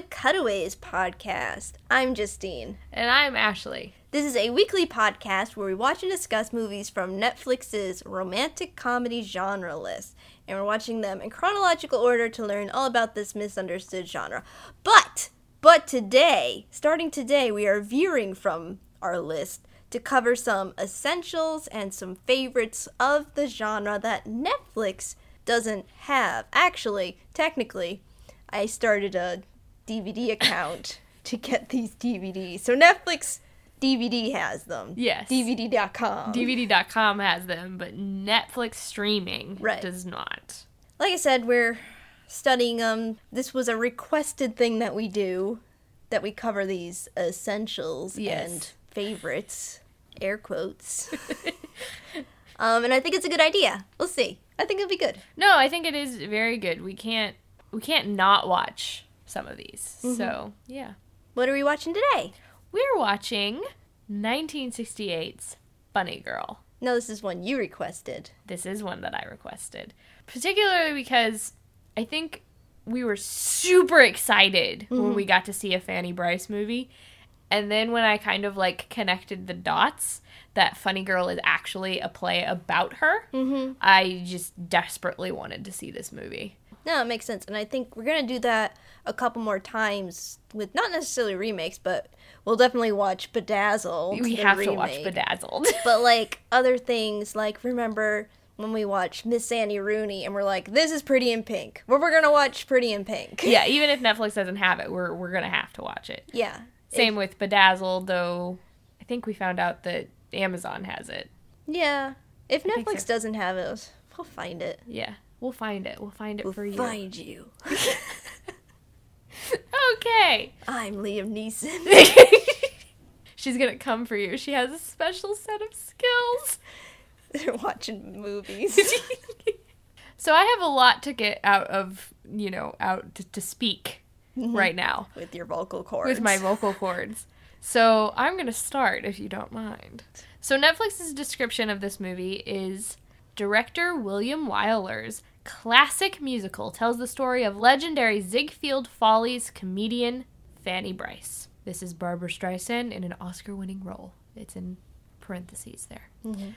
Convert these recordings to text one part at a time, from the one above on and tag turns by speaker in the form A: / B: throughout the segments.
A: the Cutaways podcast. I'm Justine.
B: And I'm Ashley.
A: This is a weekly podcast where we watch and discuss movies from Netflix's romantic comedy genre list, and we're watching them in chronological order to learn all about this misunderstood genre. But, but today, starting today, we are veering from our list to cover some essentials and some favorites of the genre that Netflix doesn't have. Actually, technically, I started a DVD account to get these DVDs. So Netflix DVD has them.
B: Yes.
A: DVD.com.
B: DVD.com has them, but Netflix streaming
A: Right.
B: does not.
A: like I said, we're studying them. This was a requested thing that we do, that we cover these essentials
B: Yes.
A: and favorites, air quotes. um, and I think it's a good idea. We'll see. I think it'll be good.
B: No, I think it is very good. We can't we can't not watch some of these. So, yeah.
A: What are we watching today?
B: We're watching 1968's Funny Girl.
A: No, this is one you requested.
B: This is one that I requested, particularly because I think we were super excited when we got to see a Fanny Brice movie. And then when I kind of like connected the dots that Funny Girl is actually a play about her,
A: Mm-hmm.
B: I just desperately wanted to see this movie.
A: No, it makes sense. And I think we're going to do that a couple more times with not necessarily remakes, but we'll definitely watch Bedazzled.
B: We have to watch. Bedazzled.
A: But like other things, like remember when we watched Miss Annie Rooney and we're like, this is Pretty in Pink. Well, we're going to watch Pretty in Pink.
B: yeah, even if Netflix doesn't have it, we're we're gonna have to watch it.
A: Yeah.
B: Same with Bedazzled, though. I think we found out that Amazon has it.
A: Yeah. If
B: think
A: Netflix
B: so.
A: doesn't have it, we'll find it.
B: Yeah, we'll find it. We'll find it
A: We'll
B: for you.
A: find you.
B: Okay.
A: I'm Liam Neeson.
B: She's gonna come for you. She has a special set of skills.
A: They're watching movies.
B: so I have a lot to get out of, you know, out to, to speak mm-hmm. right now
A: with your vocal cords.
B: with my vocal cords. So I'm gonna start if you don't mind. So Netflix's description of this movie is director William Wyler's classic musical tells the story of legendary Ziegfeld Follies comedian Fanny Brice. This is Barbra Streisand in an Oscar-winning role. It's in parentheses there. Mm-hmm.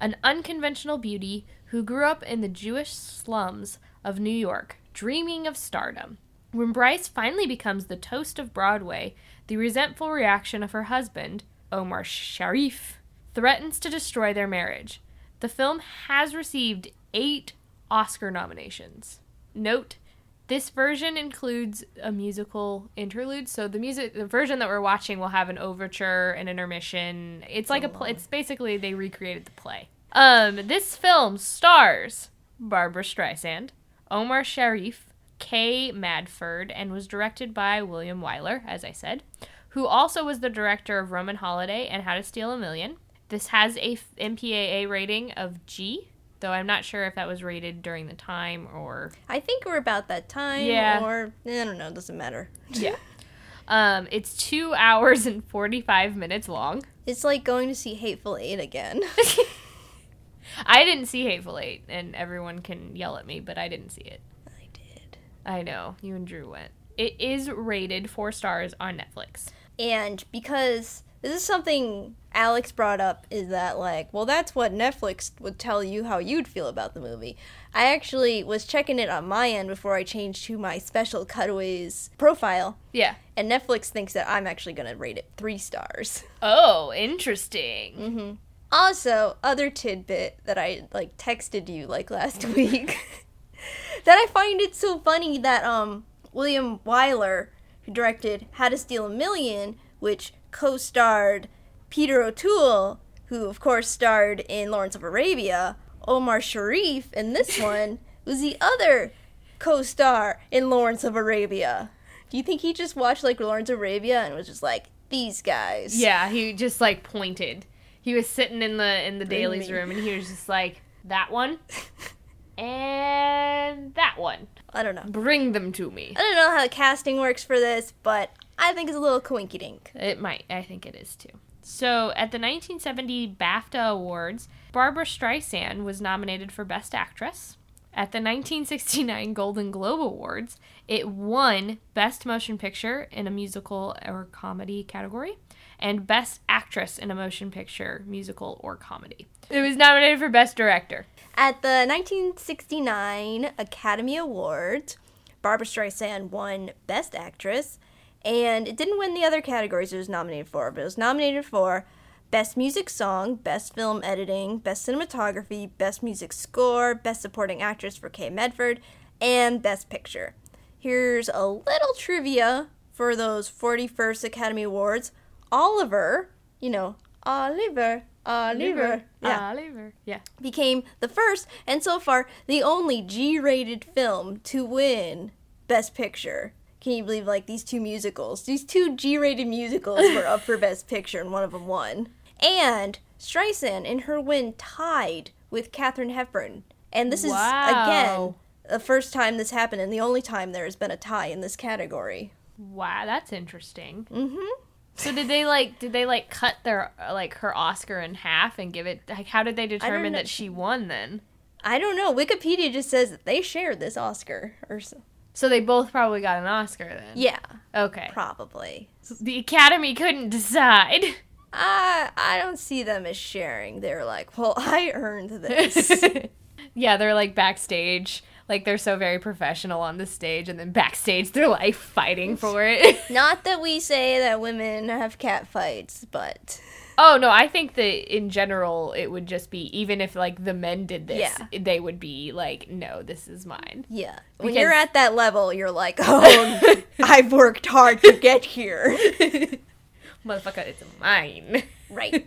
B: An unconventional beauty who grew up in the Jewish slums of New York, dreaming of stardom. When Brice finally becomes the toast of Broadway, the resentful reaction of her husband, Omar Sharif, threatens to destroy their marriage. The film has received eight Oscar nominations. Note, this version includes a musical interlude, so the music, the version that we're watching, will have an overture, an intermission. It's like a, pl- it's basically they recreated the play. Um, this film stars Barbra Streisand, Omar Sharif, Kay Medford, and was directed by William Wyler, as I said, who also was the director of Roman Holiday and How to Steal a Million. This has a MPAA rating of G, though I'm not sure if that was rated during the time or
A: I think we're about that time.
B: Yeah.
A: Or, I don't know, it doesn't matter.
B: yeah. Um, it's two hours and forty five minutes long.
A: It's like going to see Hateful Eight again.
B: I didn't see Hateful Eight, and everyone can yell at me, but I didn't see it.
A: I did.
B: I know you and Drew went. It is rated four stars on Netflix.
A: And because this is something Alex brought up, is that like, well, that's what Netflix would tell you how you'd feel about the movie. I actually was checking it on my end before I changed to my special cutaways profile,
B: Yeah.
A: and Netflix thinks that I'm actually gonna rate it three stars.
B: Oh, interesting.
A: Mm-hmm. Also, other tidbit that I like texted you like last week that I find it so funny that um William Wyler, who directed How to Steal a Million, which co-starred Peter O'Toole, who of course starred in Lawrence of Arabia, Omar Sharif, in this one was the other co-star in Lawrence of Arabia. Do you think he just watched like Lawrence of Arabia and was just like these guys?
B: Yeah, he just like pointed. He was sitting in the in the
A: Bring
B: dailies
A: me.
B: room, and he was just like that one and that one.
A: I don't know.
B: Bring them to me.
A: I don't know how the casting works for this, but I think it's a little coinky dink.
B: It might. I think it is too. So, at the 1970 BAFTA Awards, Barbra Streisand was nominated for Best Actress, At the 1969 Golden Globe Awards, it won Best Motion Picture in a musical or comedy category and Best Actress in a Motion Picture, musical or comedy. It was nominated for Best Director.
A: At the 1969 Academy Awards, Barbra Streisand won Best Actress, and it didn't win the other categories it was nominated for, but it was nominated for Best Music Song, Best Film Editing, Best Cinematography, Best Music Score, Best Supporting Actress for Kay Medford, and Best Picture. Here's a little trivia for those 41st Academy Awards. Oliver, you know, Oliver, Oliver, yeah,
B: Oliver. Yeah.
A: became the first and so far the only G-rated film to win Best Picture. Can you believe like these two musicals? These two G-rated musicals were up for Best Picture and one of them won. And Streisand in her win tied with Katharine Hepburn. And this is
B: Wow.
A: again the first time this happened and the only time there has been a tie in this category.
B: Wow, that's interesting.
A: Mhm.
B: So did they like did they like cut their like her Oscar in half and give it like how did they determine that she won then?
A: I don't know. Wikipedia just says that they shared this Oscar or so.
B: So they both probably got an Oscar then.
A: Yeah,
B: Okay.
A: probably.
B: The Academy couldn't decide.
A: I I don't see them as sharing. They're like, well, I earned this.
B: yeah, they're like backstage. Like they're so very professional on the stage and then backstage they're like fighting for it.
A: Not that we say that women have cat fights, but
B: oh no, I think that in general it would just be even if like the men did this,
A: Yeah.
B: they would be like, No, this is mine.
A: yeah. when you're at that level, you're like, oh, I've worked hard to get here.
B: Motherfucker, it's mine.
A: right.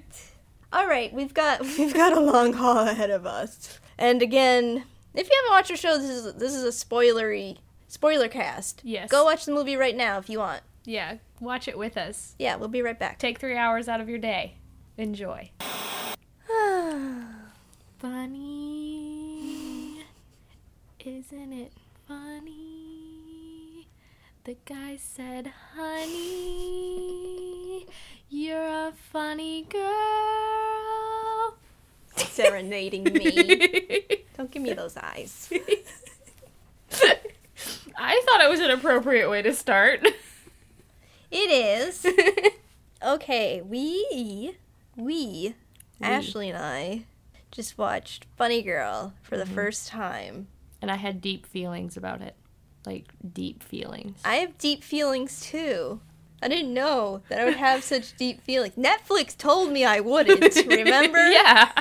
A: All right, we've got we've got a long haul ahead of us. And again, if you haven't watched the show, this is this is a spoilery spoiler cast.
B: Yes.
A: Go watch the movie right now if you want.
B: Yeah, watch it with us.
A: Yeah, we'll be right back.
B: Take three hours out of your day. Enjoy. Funny. Isn't it funny? The guy said, honey, you're a funny girl.
A: Serenading me. Don't give me those eyes.
B: I thought it was an appropriate way to start.
A: It is. Okay, we we Ashley and I just watched Funny Girl for the mm-hmm. first time.
B: and I had deep feelings about it. Like, deep feelings.
A: I have deep feelings too. I didn't know that I would have such deep feelings. Netflix told me I wouldn't, remember?
B: yeah.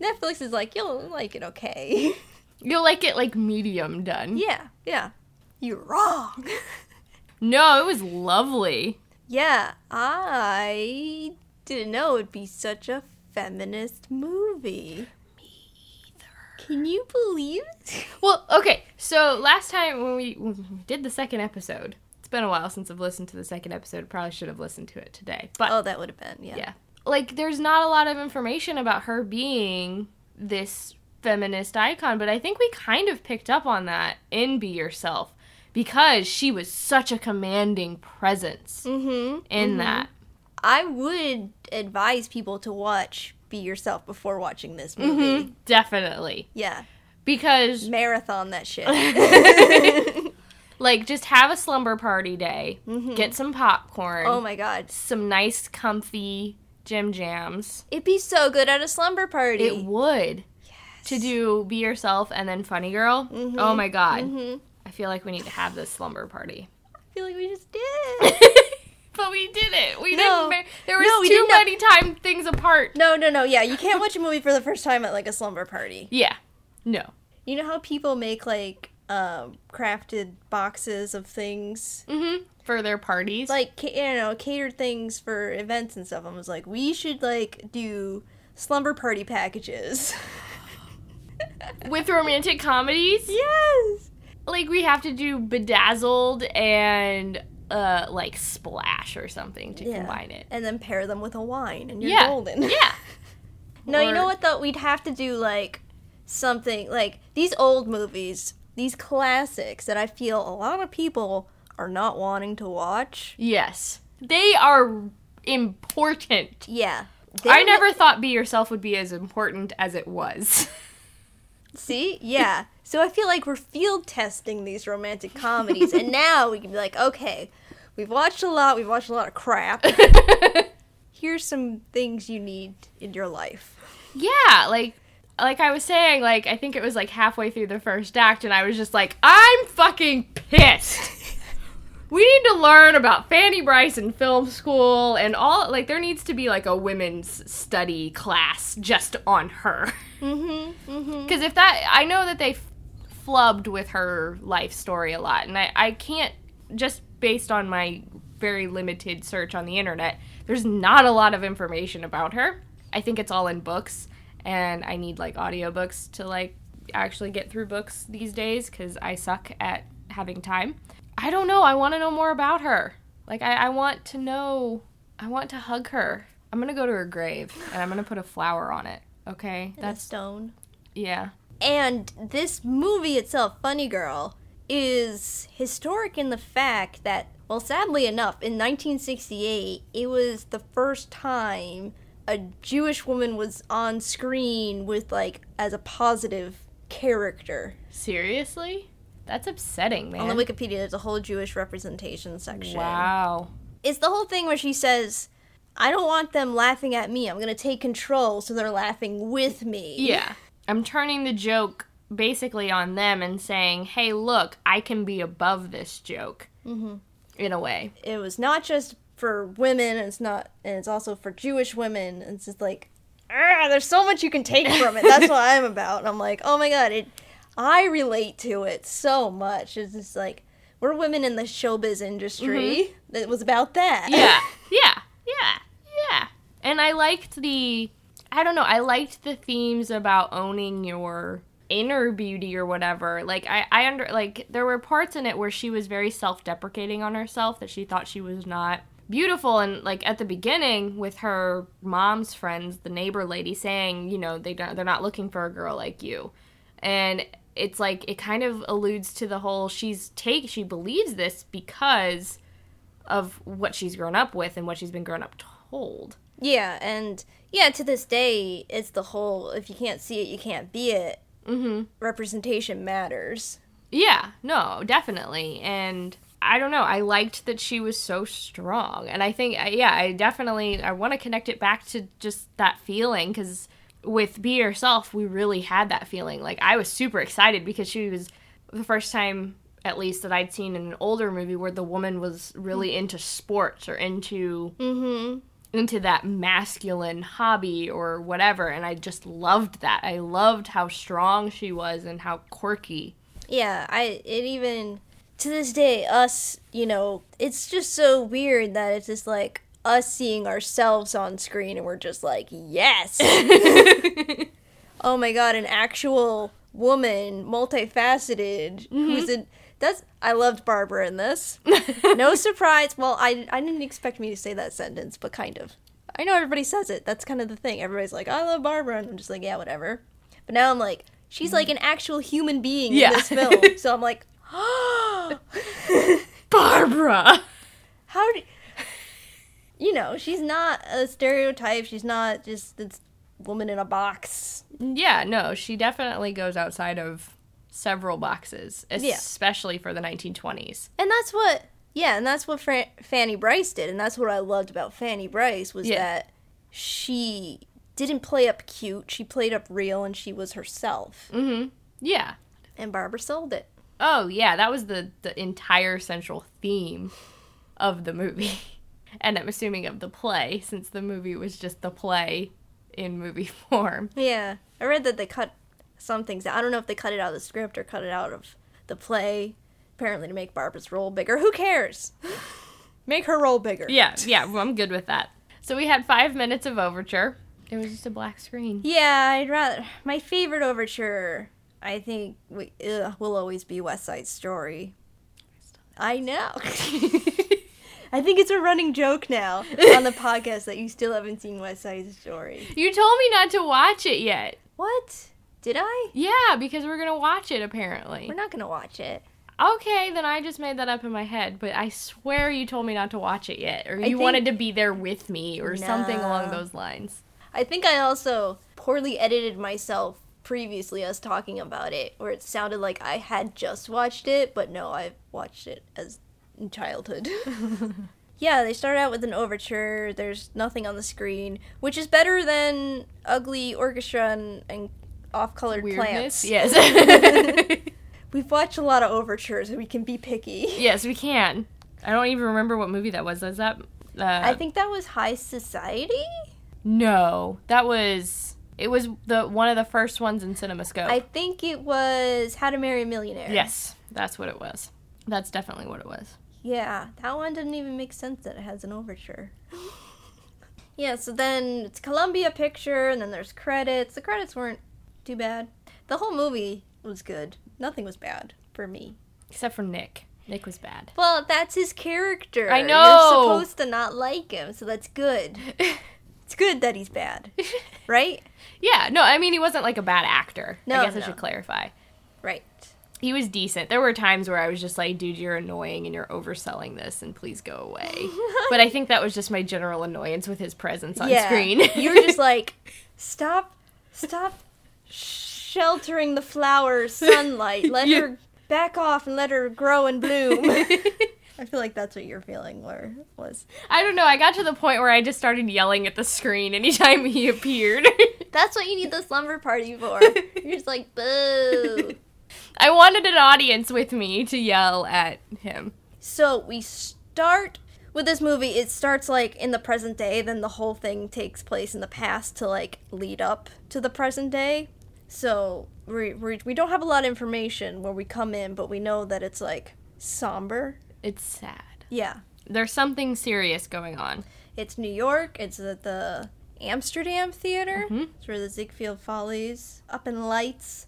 A: Netflix is like, you'll like it okay.
B: You'll like it like medium done.
A: yeah, yeah. You're wrong.
B: No, it was lovely.
A: yeah, I didn't know it'd be such a feminist movie. Me either. Can you believe it?
B: Well, okay. So last time when we, when we did the second episode, it's been a while since I've listened to the second episode. Probably should have listened to it today. But
A: Oh, that would have been, yeah.
B: yeah, like there's not a lot of information about her being this feminist icon, but I think we kind of picked up on that in Be Yourself because she was such a commanding presence
A: Mm-hmm.
B: in that.
A: I would advise people to watch Be Yourself before watching this movie.
B: Mhm, Definitely.
A: Yeah.
B: Because
A: Marathon that shit.
B: like just have a slumber party day, get some popcorn,
A: oh my god.
B: some nice comfy gym jams.
A: It'd be so good at a slumber party.
B: It would. Yes. To do be yourself and then funny girl. Oh my god. I feel like we need to have this slumber party.
A: I feel like we just did.
B: but we did it. We
A: No.
B: didn't. There was
A: No,
B: too
A: did not-
B: many time things apart.
A: no, no, no. Yeah, you can't watch a movie for the first time at like a slumber party.
B: Yeah. No.
A: You know how people make like um, crafted boxes of things,
B: Mm-hmm. For their parties.
A: like you know, catered things for events and stuff. I was like, we should like do slumber party packages.
B: with romantic comedies.
A: yes.
B: Like we have to do bedazzled and uh like splash or something to
A: Yeah.
B: combine it.
A: And then pair them with a wine, and you're
B: Yeah.
A: golden.
B: Yeah.
A: No, you know what though? We'd have to do like something like these old movies, these classics that I feel a lot of people are not wanting to watch.
B: Yes. They are important.
A: Yeah.
B: I never thought Be Yourself would be as important as it was.
A: See? Yeah. So I feel like we're field testing these romantic comedies, and now we can be like, okay, we've watched a lot, we've watched a lot of crap. Here's some things you need in your life.
B: Yeah, like like I was saying, like I think it was like halfway through the first act, and I was just like, I'm fucking pissed. we need to learn about Fanny Brice in film school and all. Like there needs to be like a women's study class just on her.
A: Mm-hmm. Mm-hmm.
B: Because if that, I know that they flubbed with her life story a lot, and I, I can't just based on my very limited search on the internet. There's not a lot of information about her. I think it's all in books, and I need like audiobooks to like actually get through books these days because I suck at having time. I don't know. I want to know more about her. Like I, I want to know. I want to hug her. I'm gonna go to her grave and I'm gonna put a flower on it. Okay,
A: That's stone.
B: yeah.
A: And this movie itself, Funny Girl, is historic in the fact that, well, sadly enough, in 1968, it was the first time a Jewish woman was on screen with, like, as a positive character.
B: Seriously? That's upsetting, man.
A: On the Wikipedia, there's a whole Jewish representation section.
B: Wow.
A: It's the whole thing where she says, I don't want them laughing at me. I'm going to take control so they're laughing with me.
B: Yeah. I'm turning the joke basically on them and saying, hey, look, I can be above this joke. Mm-hmm. In a way.
A: it was not just for women it's not and it's also for jewish women it's just like ah, there's so much you can take from it that's what i'm about and i'm like oh my god it i relate to it so much it's just like we're women in the showbiz industry that was about that
B: Yeah. Yeah. Yeah. Yeah. And I liked the I don't know, I liked the themes about owning your inner beauty or whatever. Like I I under like there were parts in it where she was very self-deprecating on herself that she thought she was not beautiful and like at the beginning with her mom's friends, the neighbor lady saying, you know, they don't they're not looking for a girl like you. And it's like it kind of alludes to the whole she's take she believes this because of what she's grown up with and what she's been grown up told.
A: yeah and yeah to this day it's the whole if you can't see it you can't be it
B: Mm-hmm.
A: representation matters
B: Yeah, no, definitely. And I don't know, I liked that she was so strong. And I think, yeah, I definitely, I want to connect it back to just that feeling because with Be Yourself, we really had that feeling. Like, I was super excited because she was the first time, at least, that I'd seen in an older movie where the woman was really into sports or into
A: mm-hmm
B: into that masculine hobby or whatever and I just loved that. I loved how strong she was and how quirky.
A: Yeah, I it even to this day us, you know, it's just so weird that it's just like us seeing ourselves on screen and we're just like, "Yes." oh my god, an actual woman, multifaceted who's mm-hmm. in that's I loved Barbra in this. no surprise. Well, I I didn't expect me to say that sentence, but kind of. I know everybody says it. That's kind of the thing. Everybody's like, "I love Barbra." And I'm just like, "Yeah, whatever." But now I'm like, she's like an actual human being
B: Yeah.
A: in this film. So I'm like,
B: Barbra.
A: how do you know she's not a stereotype she's not just this woman in a box
B: Yeah, no, she definitely goes outside of several boxes,
A: Yeah.
B: especially for the 1920s.
A: and that's what yeah and that's what fanny brice did and that's what i loved about fanny brice was
B: Yeah.
A: that she didn't play up cute she played up real and she was herself
B: Mm-hmm. Yeah.
A: and barbra sold it
B: Oh, yeah, that was the the entire central theme of the movie. And I'm assuming of the play since the movie was just the play in movie form.
A: yeah i read that they cut some things i don't know if they cut it out of the script or cut it out of the play apparently to make barbra's role bigger who cares make her role bigger
B: Yeah, yeah, well, I'm good with that. So we had 5 minutes of overture. It was just a black screen.
A: Yeah, I'd rather. My favorite overture, I think, we, ugh, will always be West Side Story. I know. I think it's a running joke now on the podcast that you still haven't seen West Side Story.
B: You told me not to watch it yet.
A: What? Did I?
B: Yeah, because we're gonna watch it apparently.
A: We're not gonna watch it.
B: Okay, then I just made that up in my head, but I swear you told me not to watch it yet, or you
A: think-
B: wanted to be there with me, or something along those lines.
A: I think I also poorly edited myself previously us talking about it, where it sounded like I had just watched it, but no, I've watched it as in childhood. yeah, they start out with an overture. There's nothing on the screen, which is better than ugly orchestra and, and off-colored plants.
B: Yes.
A: We've watched a lot of overtures, and we can be picky.
B: yes, we can. I don't even remember what movie that was. Was that? Uh,
A: I think that was High Society.
B: no, that was. It was the one of the first ones in CinemaScope.
A: I think it was How to Marry a Millionaire.
B: yes, that's what it was. That's definitely what it was.
A: Yeah, that one doesn't even make sense that it has an overture. yeah, so then it's Columbia Picture, and then there's credits. The credits weren't too bad. The whole movie was good. Nothing was bad for me.
B: Except for Nick. Nick was bad.
A: Well, that's his character.
B: I know.
A: You're supposed to not like him, so that's good. it's good that he's bad, right?
B: yeah, no, I mean he wasn't like a bad actor.
A: No,
B: I guess I should clarify.
A: Right.
B: He was decent. There were times where I was just like, dude, you're annoying and you're overselling this and please go away. but I think that was just my general annoyance with his presence on
A: yeah.
B: screen.
A: you were just like, stop, stop sheltering the flower's sunlight. Let
B: Yeah.
A: her back off and let her grow and bloom. I feel like that's what you're feeling where was.
B: I don't know. I got to the point where I just started yelling at the screen anytime he appeared.
A: That's what you need the slumber party for. You're just like, boo.
B: I wanted an audience with me to yell at him.
A: So we start with this movie. It starts like in the present day, then the whole thing takes place in the past to like lead up to the present day. So we we we don't have a lot of information where we come in, but we know that it's like somber.
B: It's sad.
A: Yeah,
B: There's something serious going on.
A: it's New York. It's at the Amsterdam Theater.
B: Mhm.
A: It's where the Ziegfeld Follies up in lights.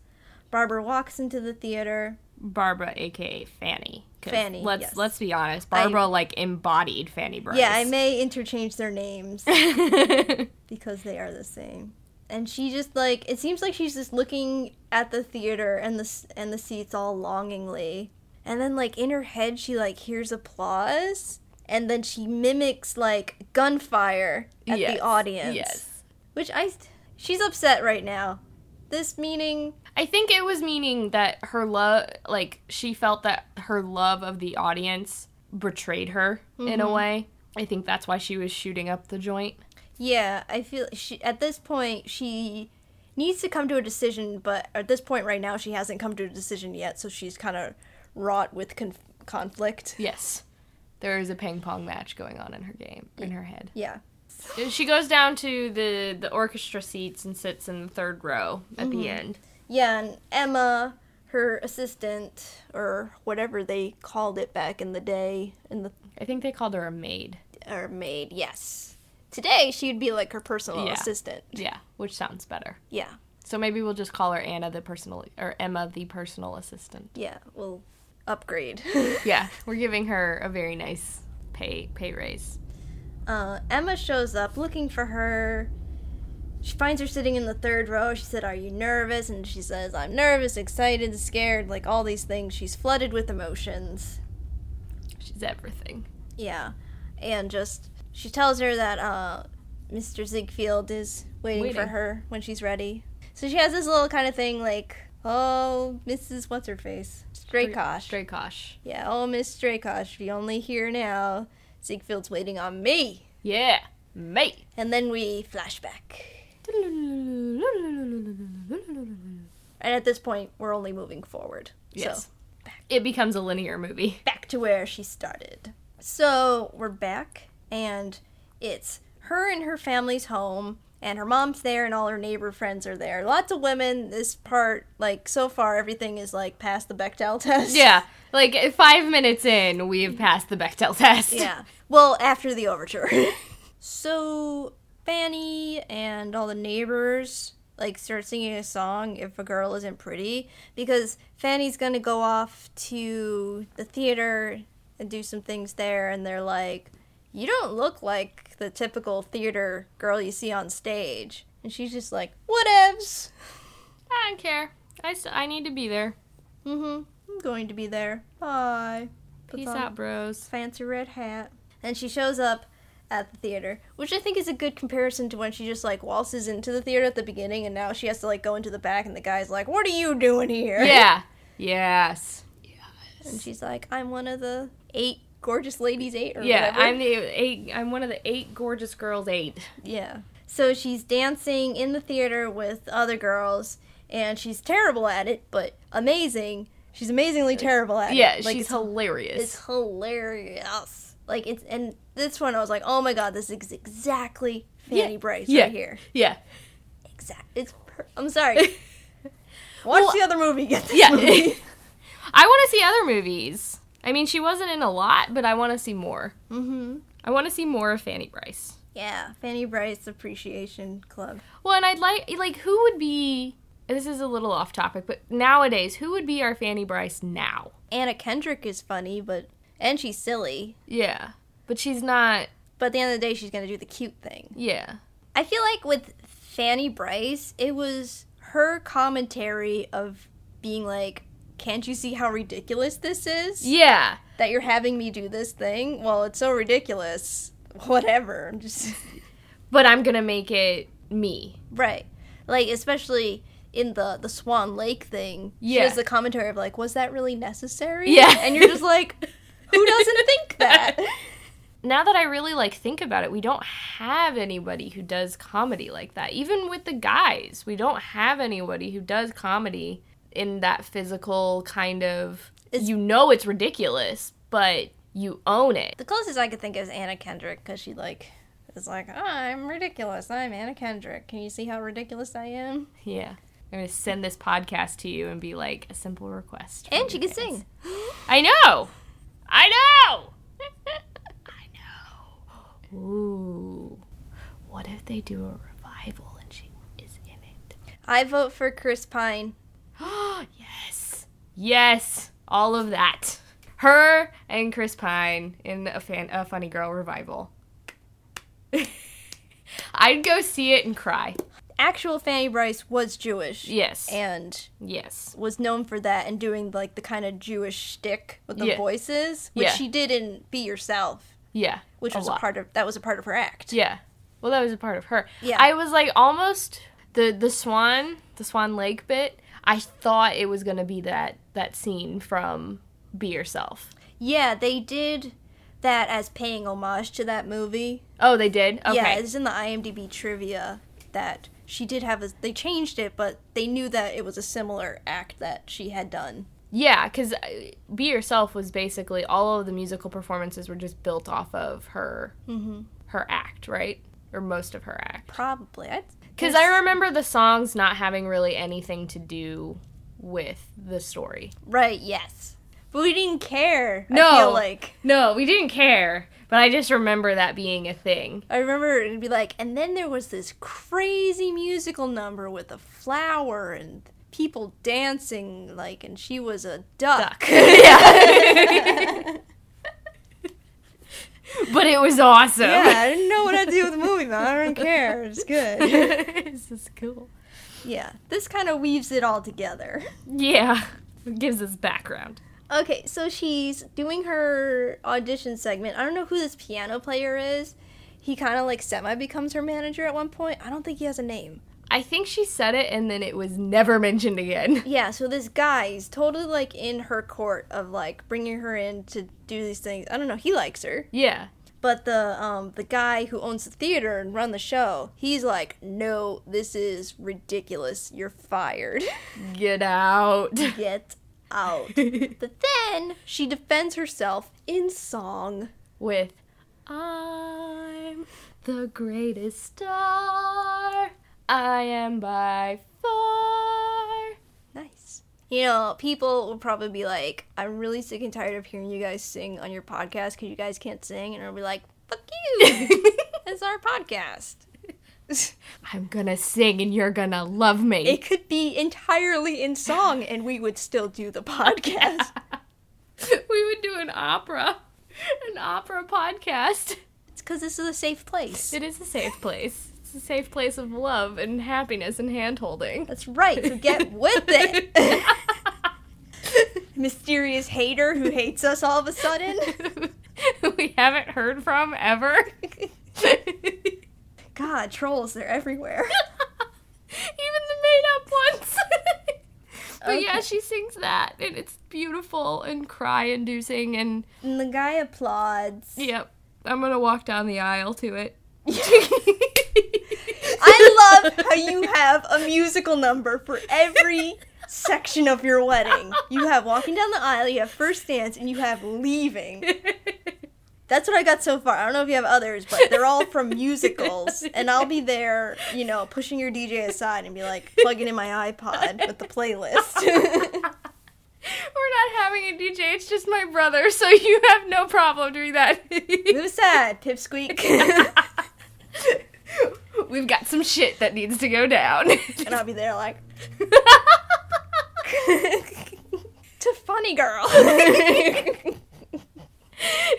A: Barbra walks into the theater.
B: Barbra, aka Fanny.
A: Fanny,
B: Let's
A: yes.
B: let's be honest. Barbra like embodied Fanny Brice.
A: Yeah, I may interchange their names. because they are the same. And she just like it seems like she's just looking at the theater and the and the seats all longingly. And then like in her head she like hears applause and then she mimics like gunfire at
B: Yes,
A: the audience.
B: Yes.
A: Which I she's upset right now. This meaning
B: I think it was meaning that her love, like, she felt that her love of the audience betrayed her in a
A: Mhm.
B: way. I think that's why she was shooting up the joint.
A: Yeah, I feel she at this point she needs to come to a decision, but at this point right now she hasn't come to a decision yet, so she's kind of wrought with conf- conflict.
B: Yes. There is a ping pong match going on in her game, in her head.
A: Yeah.
B: She goes down to the, the orchestra seats and sits in the third row at the
A: Mhm.
B: end.
A: Yeah, and Emma, her assistant, or whatever they called it back in the day, in the
B: I think they called her a maid.
A: or maid, yes. Today she'd be like her personal
B: Yeah.
A: assistant.
B: Yeah, which sounds better.
A: Yeah,
B: So maybe we'll just call her Anna the personal, or Emma the personal assistant.
A: yeah, we'll upgrade.
B: Yeah, we're giving her a very nice pay pay raise.
A: uh, Emma shows up looking for her. She finds her sitting in the third row. She said, Are you nervous? And she says, I'm nervous, excited, scared, like all these things. She's flooded with emotions.
B: She's everything.
A: Yeah. And just, she tells her that uh, Mr. Ziegfeld is waiting, for her when she's ready. So she has this little kind of thing like, Oh, Mrs. What's her face? Strakosh.
B: Strakosh.
A: Yeah, oh, Miss Strakosh, if you only here now. Ziegfeld's waiting on me.
B: Yeah, mate.
A: And then we flashback. And at this point, we're only moving forward.
B: Yes.
A: So,
B: It becomes a linear movie.
A: back to where she started. So, we're back, and it's her and her family's home, and her mom's there, and all her neighbor friends are there. Lots of women. This part, like, so far, everything is, like, past the Bechdel test.
B: Yeah, like five minutes in, we've passed the Bechdel test.
A: Yeah. Well, after the overture. so Fanny and all the neighbors like start singing a song if a girl isn't pretty because Fanny's gonna go off to the theater and do some things there and they're like, You don't look like the typical theater girl you see on stage. And she's just like, Whatevs.
B: I don't care. I, st- I need to be there.
A: Mm-hmm. I'm going to be there. Bye. Puts
B: Peace
A: on-
B: out, bros.
A: fancy red hat. And she shows up at the theater, which I think is a good comparison to when she just like waltzes into the theater at the beginning and now she has to like go into the back and the guy's like, "What are you doing here?"
B: Yeah. Yes.
A: And she's like, "I'm one of the eight gorgeous ladies eight or
B: Yeah,
A: whatever."
B: I'm the eight. I'm one of the eight gorgeous girls. Eight.
A: Yeah. So she's dancing in the theater with other girls, and she's terrible at it, but amazing. She's amazingly terrible at
B: Yeah,
A: it. Like,
B: she's
A: it's,
B: hilarious.
A: it's hilarious. Like it's and this one I was like, oh my god, this is exactly Fanny
B: Yeah.
A: Brice
B: Yeah.
A: right here.
B: yeah.
A: Exact. It's. Per- I'm sorry. Watch
B: Well,
A: the other movie. Get this
B: Yeah.
A: movie.
B: I want to see other movies. I mean, she wasn't in a lot, but I want to see more.
A: mm-hmm.
B: I want to see more of Fanny Brice.
A: Yeah, Fanny Brice Appreciation Club.
B: Well, and I'd like like who would be this is a little off topic, but nowadays who would be our Fanny Brice now?
A: Anna Kendrick is funny, but and she's silly.
B: Yeah. But she's not
A: But at the end of the day, she's gonna do the cute thing.
B: yeah.
A: I feel like with Fanny Brice, it was her commentary of being like, "Can't you see how ridiculous this is?
B: Yeah.
A: That you're having me do this thing? Well, it's so ridiculous. Whatever. I'm just
B: But I'm going to make it me.
A: right. Like especially in the the Swan Lake thing. She
B: Yeah.
A: has the commentary of like, was that really necessary?
B: Yeah.
A: And you're just like, who doesn't think that?
B: Now that I really like think about it, we don't have anybody who does comedy like that. Even with the guys, we don't have anybody who does comedy in that physical kind of
A: It's-
B: you know it's ridiculous, but you own it.
A: The closest I could think is Anna Kendrick because she like is like, oh, I'm ridiculous. I'm Anna Kendrick. Can you see how ridiculous I am?
B: Yeah. I'm going to send this podcast to you and be like a simple request.
A: And she can
B: fans.
A: sing.
B: I know. I know. I know. Ooh. What if they do a revival and she is in it?
A: I vote for Chris Pine.
B: Yes. Yes. All of that. Her and Chris Pine in a fan a funny girl revival. I'd go see it and cry.
A: Actual Fanny Brice was Jewish.
B: Yes.
A: And
B: yes.
A: was known for that and doing like the kind of Jewish shtick with the
B: Yeah.
A: voices, which
B: Yeah.
A: she did in Be Yourself,
B: Yeah.
A: which was a part of that was a part of her act.
B: Yeah. Well, that was a part of her.
A: Yeah.
B: I was like almost the the swan, the Swan Lake bit. I thought it was gonna be that that scene from Be Yourself.
A: Yeah, they did that as paying homage to that movie.
B: Oh, they did. Okay.
A: Yeah, it's in the IMDb trivia that she did have a. They changed it, but they knew that it was a similar act that she had done.
B: Yeah, because Be Yourself was basically all of the musical performances were just built off of her
A: Mm-hmm.
B: her act, right? Or most of her act.
A: Probably.
B: Because I remember the songs not having really anything to do with the story.
A: Right. Yes. But we didn't care. I
B: No.
A: feel like
B: No, we didn't care, but I just remember that being a thing.
A: I remember it'd be like, and then there was this crazy musical number with a flower and people dancing, like, and she was a duck.
B: Duck. yeah. but it was awesome.
A: yeah, I didn't know what I'd do with the movie, but I don't care. It's good.
B: this is cool.
A: yeah, this kind of weaves it all together.
B: Yeah. It gives us background.
A: Okay, so she's doing her audition segment. I don't know who this piano player is. He kind of like semi becomes her manager at one point. I don't think he has a name.
B: I think she said it and then it was never mentioned again.
A: Yeah, so this guy is totally like in her court of like bringing her in to do these things. I don't know, he likes her.
B: Yeah.
A: But the um the guy who owns the theater and run the show, he's like, "No, this is ridiculous. You're fired.
B: Get out.
A: Get out." but then she defends herself in song.
B: With I'm the greatest star. I am by far.
A: Nice. You know, people will probably be like, "I'm really sick and tired of hearing you guys sing on your podcast because you guys can't sing," and I'll be like, "Fuck you! it's our podcast."
B: I'm gonna sing and you're gonna love me.
A: It could be entirely in song, and we would still do the podcast.
B: we would do an opera. An opera podcast.
A: It's because this is a safe place.
B: It is a safe place. It's a safe place of love and happiness and hand holding.
A: That's right. So get with it. Mysterious hater who hates us all of a sudden.
B: we haven't heard from ever.
A: god, trolls, they're everywhere.
B: Even the made up ones. but yeah, she sings that, and it's beautiful and cry inducing. And
A: and the guy applauds.
B: yep, I'm gonna walk down the aisle to it.
A: I love how you have a musical number for every section of your wedding. You have walking down the aisle, you have first dance, and you have leaving. That's what I got so far. I don't know if you have others, but they're all from musicals. And I'll be there, you know, pushing your DJ aside and be like plugging in my iPod with the playlist.
B: We're not having a DJ, it's just my brother, so you have no problem doing that.
A: Who's sad? Pipsqueak.
B: We've got some shit that needs to go down.
A: and I'll be there like to funny girl.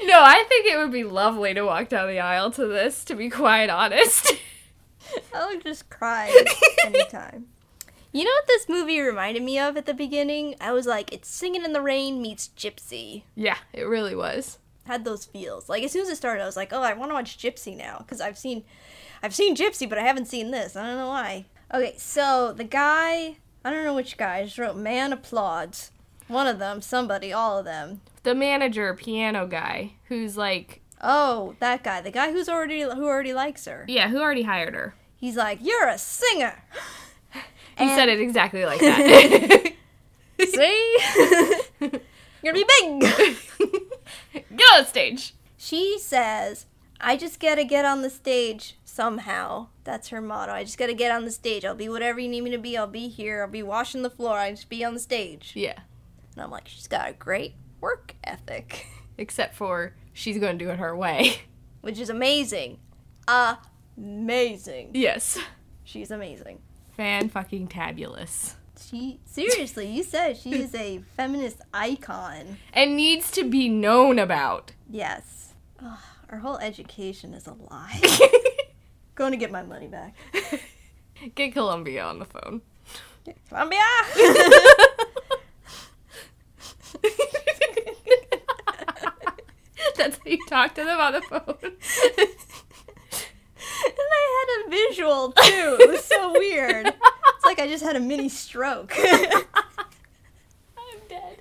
B: no, I think it would be lovely to walk down the aisle to this, to be quite honest.
A: I would just cry anytime. You know what this movie reminded me of at the beginning? I was like, it's Singing in the Rain meets Gypsy.
B: yeah, it really was.
A: Had those feels. Like as soon as it started, I was like, oh, I want to watch Gypsy now because I've seen, I've seen Gypsy, but I haven't seen this. I don't know why. Okay, so the guy, I don't know which guy, I just wrote man applauds. One of them, somebody, all of them.
B: The manager, piano guy, who's like,
A: Oh, that guy, the guy who's already who already likes her.
B: yeah, who already hired her.
A: He's like, you're a singer.
B: He
A: And-
B: said it exactly like that.
A: See? You're gonna be big.
B: Get on stage.
A: She says, I just gotta get on the stage somehow. That's her motto. I just gotta get on the stage. I'll be whatever you need me to be. I'll be here. I'll be washing the floor. I just be on the stage.
B: Yeah,
A: And I'm like, she's got a great work ethic,
B: except for she's to do it her way.
A: which is amazing. Amazing.
B: Yes.
A: She's amazing.
B: Fan fucking tabulous.
A: She seriously, you said she is a feminist icon.
B: And needs to be known about.
A: Yes. Ugh, our whole education is a lie. Going to get my money back.
B: Get Columbia on the phone.
A: Columbia!
B: That's how you talk to them on the phone.
A: And I had a visual too. It was so weird. It's like I just had a mini stroke.
B: I'm dead.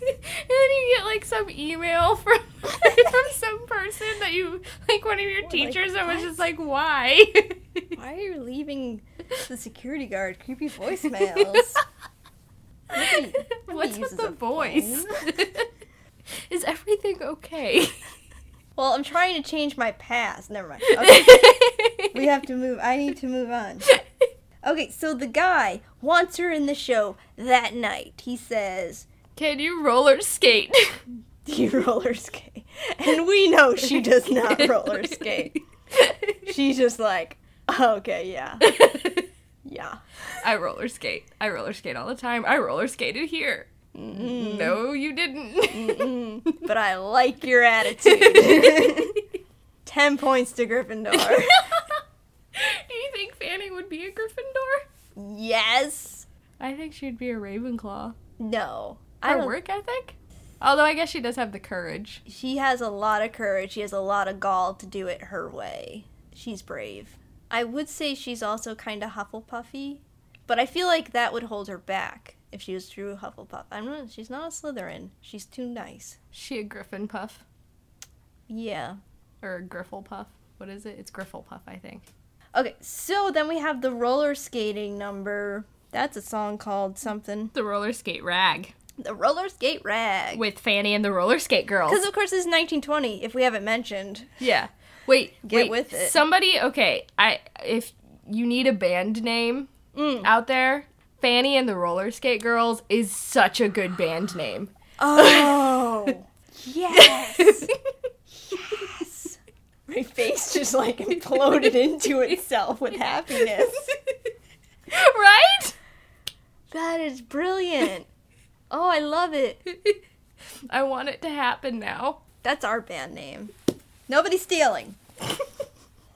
B: and then you get like some email from from some person that you like one of your
A: like,
B: teachers that was just like why
A: Why are you leaving the security guard creepy voicemails? Nobody- nobody
B: what's with the voice is everything okay
A: Well, I'm trying to change my past. Never mind. Okay, we have to move. I need to move on. Okay, so the guy wants her in the show that night. He says,
B: can you roller skate
A: Do you roller skate? And we know she does not roller skate. She's just like, okay, yeah. Yeah.
B: I roller skate. I roller skate all the time. I roller skated here.
A: Mm-mm.
B: No, you didn't.
A: But I like your attitude. 10 points to Gryffindor.
B: Do you think Fanny would be a Gryffindor?
A: yes.
B: I think she'd be a Ravenclaw.
A: No. I
B: Her
A: don't
B: work ethic? Although I guess she does have the courage.
A: She has a lot of courage. She has a lot of gall to do it her way. She's brave. I would say she's also kind of Hufflepuffy, but I feel like that would hold her back if she was true Hufflepuff. I'm not. She's not a Slytherin. She's too nice.
B: She a Griffin Puff
A: Yeah.
B: or a Grifflepuff. What is it? It's Grifflepuff, I think.
A: Okay, so then we have the roller skating number. That's a song called something.
B: The roller skate rag
A: The roller skate rag.
B: with Fanny and the roller skate girls.
A: Because of course this is 1920. If we haven't mentioned.
B: Yeah. Wait,
A: Get
B: wait.
A: with it.
B: Somebody, okay. I if you need a band name
A: Mm.
B: out there, Fanny and the Roller Skate Girls is such a good band name.
A: Oh. yes. Yes. My face just like imploded into itself with happiness.
B: right?
A: That is brilliant. Oh, I love it.
B: I want it to happen now.
A: That's our band name. Nobody's stealing.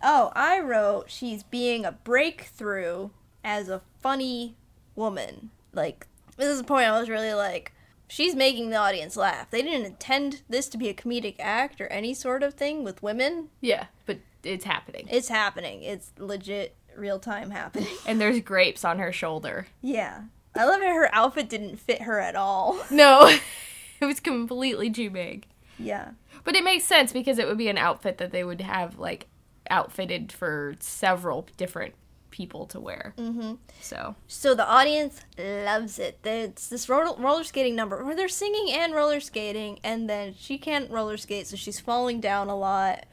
A: Oh, I wrote she's being a breakthrough as a funny woman. Like, this is the point I was really like, she's making the audience laugh. They didn't intend this to be a comedic act or any sort of thing with women.
B: Yeah, but it's happening.
A: It's happening. It's legit real time happening.
B: And there's grapes on her shoulder.
A: yeah. I love how her outfit didn't fit her at all.
B: No, it was completely too big.
A: Yeah.
B: But it makes sense because it would be an outfit that they would have like outfitted for several different people to wear.
A: Mm-hmm.
B: So
A: So the audience loves it. It's this roller, roller skating number where they're singing and roller skating, and then she can't roller skate, so she's falling down a lot.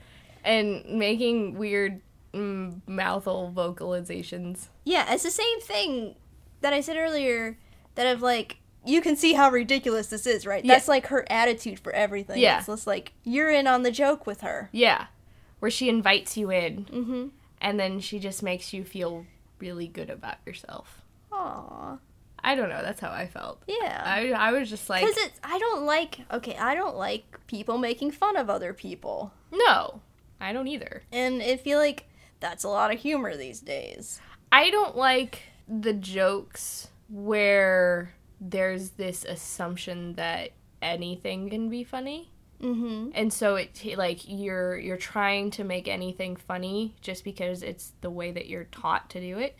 B: and making weird mm, mouthful vocalizations.
A: Yeah, it's the same thing that I said earlier that of like you can see how ridiculous this is, right?
B: Yeah.
A: That's like her attitude for everything.
B: Yeah.
A: It's just like you're in on the joke with her.
B: Yeah, where she invites you in,
A: Mm-hmm.
B: And then she just makes you feel really good about yourself.
A: Aww.
B: I don't know. That's how I felt.
A: Yeah.
B: I I was just like,
A: Because it's I don't like okay, I don't like people making fun of other people.
B: no, I don't either.
A: And I feel like that's a lot of humor these days.
B: I don't like the jokes where there's this assumption that anything can be funny.
A: Mm-hmm.
B: And so it like you're you're trying to make anything funny just because it's the way that you're taught to do it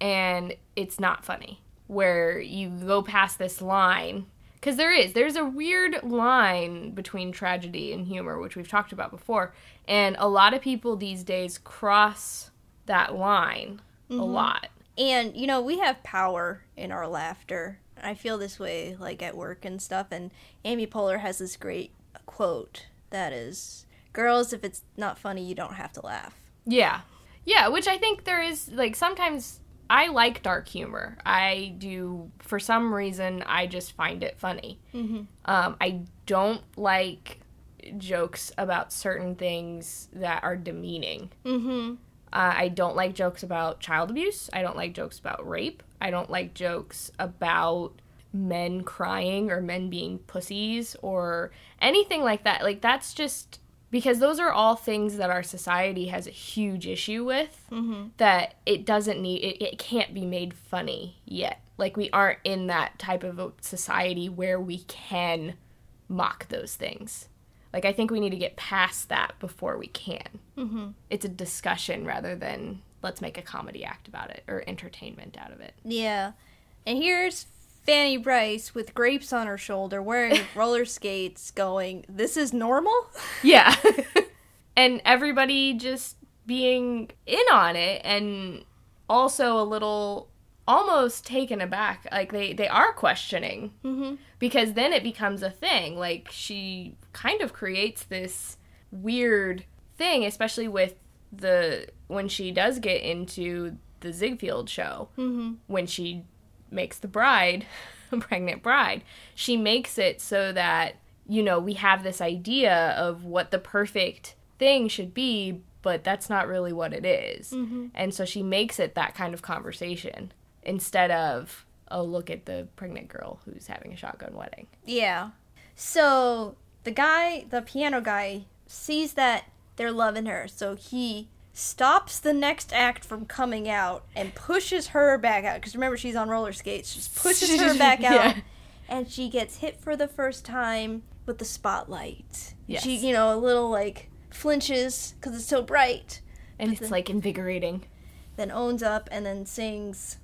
B: and it's not funny. Where you go past this line cuz there is there's a weird line between tragedy and humor which we've talked about before and a lot of people these days cross that line a lot.
A: And you know, we have power in our laughter. I feel this way like at work and stuff and Amy Poehler has this great quote that is girls if it's not funny you don't have to laugh.
B: Yeah. Yeah, which I think there is like sometimes I like dark humor. I do for some reason I just find it funny.
A: Mm-hmm.
B: Um, I don't like jokes about certain things that are demeaning.
A: Mm-hmm.
B: Uh, I don't like jokes about child abuse. I don't like jokes about rape. I don't like jokes about men crying or men being pussies or anything like that. Like, that's just because those are all things that our society has a huge issue with
A: Mm-hmm.
B: that it doesn't need, it, it can't be made funny yet. Like, we aren't in that type of a society where we can mock those things. Like, I think we need to get past that before we can
A: Mm-hmm.
B: it's a discussion rather than let's make a comedy act about it or entertainment out of it.
A: Yeah. And here's Fanny Brice with grapes on her shoulder wearing roller skates going, This is normal?
B: Yeah. and everybody just being in on it and also a little almost taken aback. Like they they are questioning
A: Mm-hmm.
B: because then it becomes a thing. Like she kind of creates this weird thing especially with the when she does get into the Ziegfeld show.
A: Mm-hmm.
B: when she makes the bride a pregnant bride she makes it so that you know we have this idea of what the perfect thing should be but that's not really what it is.
A: Mm-hmm.
B: and so she makes it that kind of conversation instead of oh look at the pregnant girl who's having a shotgun wedding
A: Yeah. So the guy, the piano guy, sees that they're loving her, so he stops the next act from coming out and pushes her back out. Because remember, she's on roller skates. Just pushes her back out,
B: Yeah.
A: and she gets hit for the first time with the spotlight.
B: Yes.
A: She, you know, a little like flinches because it's so bright.
B: and it's
A: then-
B: like invigorating
A: Then owns up and then sings.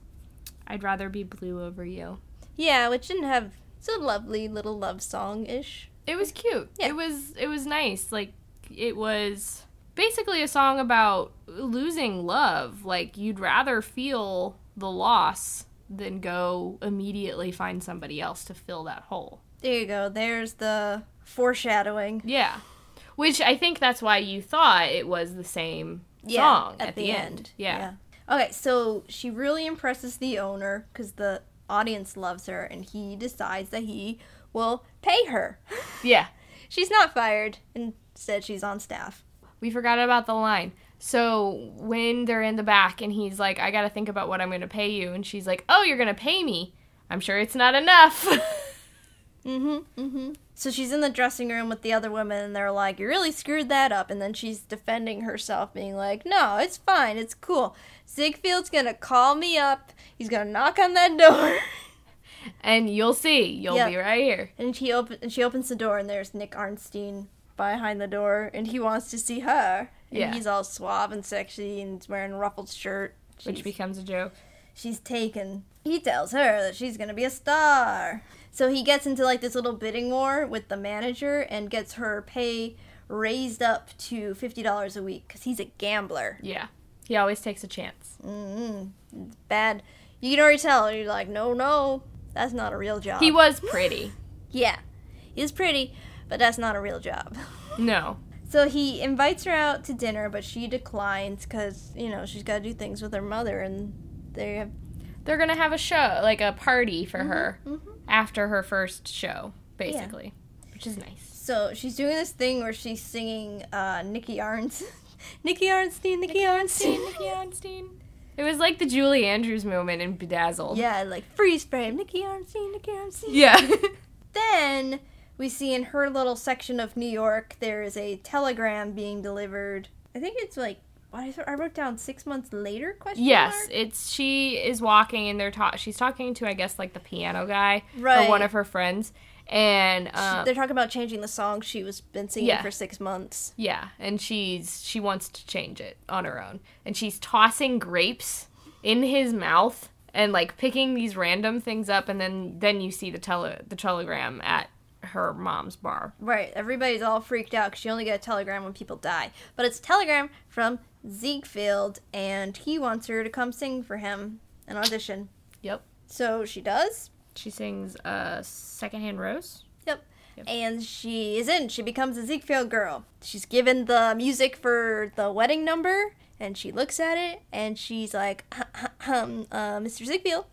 B: i'd rather be blue over you
A: Yeah, which didn't have. It's a lovely little love song ish.
B: It was cute.
A: Yeah.
B: It was it was nice. Like it was basically a song about losing love. Like you'd rather feel the loss than go immediately find somebody else to fill that hole.
A: There you go. There's the foreshadowing.
B: Yeah. Which I think that's why you thought it was the same
A: Yeah,
B: song at, the, end. Yeah.
A: Okay, so she really impresses the owner because the audience loves her, and he decides that he will pay her.
B: Yeah.
A: she's not fired. Instead, she's on staff.
B: We forgot about the line. So when they're in the back and he's like, I gotta think about what I'm gonna pay you, and she's like, Oh, you're gonna pay me. I'm sure it's not enough.
A: Mm-hmm. Mm-hmm. So she's in the dressing room with the other women, and they're like, "You really screwed that up." And then she's defending herself, being like, "No, it's fine. It's cool. Ziegfeld's gonna call me up. He's gonna knock on that door."
B: and you'll see. You'll
A: Yep.
B: be right here.
A: And he open and she opens the door and there's Nick Arnstein behind the door and he wants to see her. And
B: Yeah.
A: he's all suave and sexy and wearing a ruffled shirt.
B: Which becomes a joke.
A: she's taken. He tells her that she's gonna be a star. So he gets into like this little bidding war with the manager and gets her pay raised up to fifty dollars a week because he's a gambler.
B: Yeah. He always takes a chance.
A: Mm, it's bad. You can already tell. You're like, no, no, that's not a real job.
B: He was pretty.
A: yeah, he was pretty, but that's not a real job.
B: No.
A: So he invites her out to dinner, but she declines because you know she's got to do things with her mother, and they have.
B: They're gonna have a show, like a party for her
A: mhm.
B: after her first show, basically. Which is nice.
A: So she's doing this thing where she's singing uh, Nikki Arns, Nikki Arnstein, Nikki Arnstein.
B: Nikki Arnstein. It was like the Julie Andrews moment in Bedazzled.
A: Yeah, like freeze frame, Nikki Arnstein, Nikki Arnstein.
B: Yeah.
A: Then we see in her little section of New York there is a telegram being delivered. I think it's like what is it? I wrote down six months later. Question
B: yes,
A: mark?
B: it's she is walking and they're ta- she's talking to I guess like the piano guy
A: Right.
B: or one of her friends and uh,
A: They're talking about changing the song she was been singing
B: Yeah.
A: for six months.
B: yeah, and she's she wants to change it on her own and she's tossing grapes in his mouth and like picking these random things up and then then you see the tele the telegram at her mom's bar.
A: Right, everybody's all freaked out because you only get a telegram when people die. But it's a telegram from Ziegfeld, and he wants her to come sing for him an audition.
B: Yep.
A: So she does.
B: She sings uh secondhand rose.
A: Yep.
B: Yep.
A: And she is in. She becomes a Ziegfeld girl. She's given the music for the wedding number, and she looks at it, and she's like, um, uh, Mr. Ziegfeld.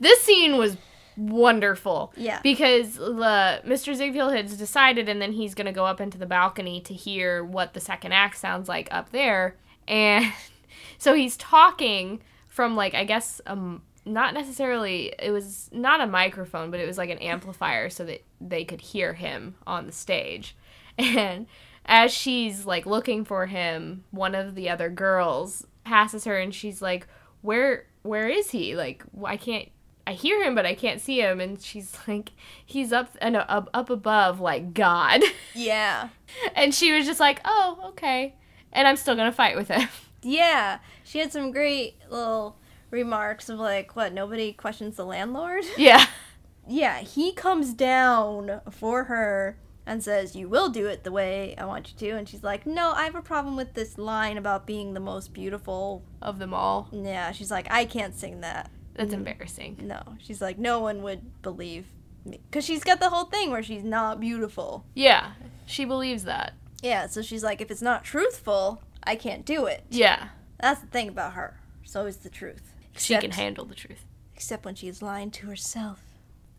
B: This scene was wonderful.
A: Yeah.
B: Because the Mr. Ziegfeld has decided and then he's going to go up into the balcony to hear what the second act sounds like up there. And so he's talking from like I guess um not necessarily it was not a microphone, but it was like an amplifier so that they could hear him on the stage. And as she's like looking for him, one of the other girls passes her and she's like, "Where where is he? Like I can't I hear him but I can't see him." And she's like, "He's up uh, and up up above like God."
A: Yeah.
B: and she was just like, "Oh, okay." And I'm still going to fight with him.
A: Yeah. She had some great little remarks of like, what, nobody questions the landlord?
B: yeah.
A: yeah, he comes down for her and says, You will do it the way I want you to. And she's like, No, I have a problem with this line about being the most beautiful.
B: Of them all.
A: Yeah, she's like, I can't sing that.
B: That's mm. embarrassing.
A: No. She's like, No one would believe me. Because she's got the whole thing where she's not beautiful.
B: Yeah. She believes that.
A: Yeah, so she's like, If it's not truthful, I can't do it.
B: Yeah.
A: That's the thing about her. It's always the truth.
B: She can handle the truth
A: Except when she's lying to herself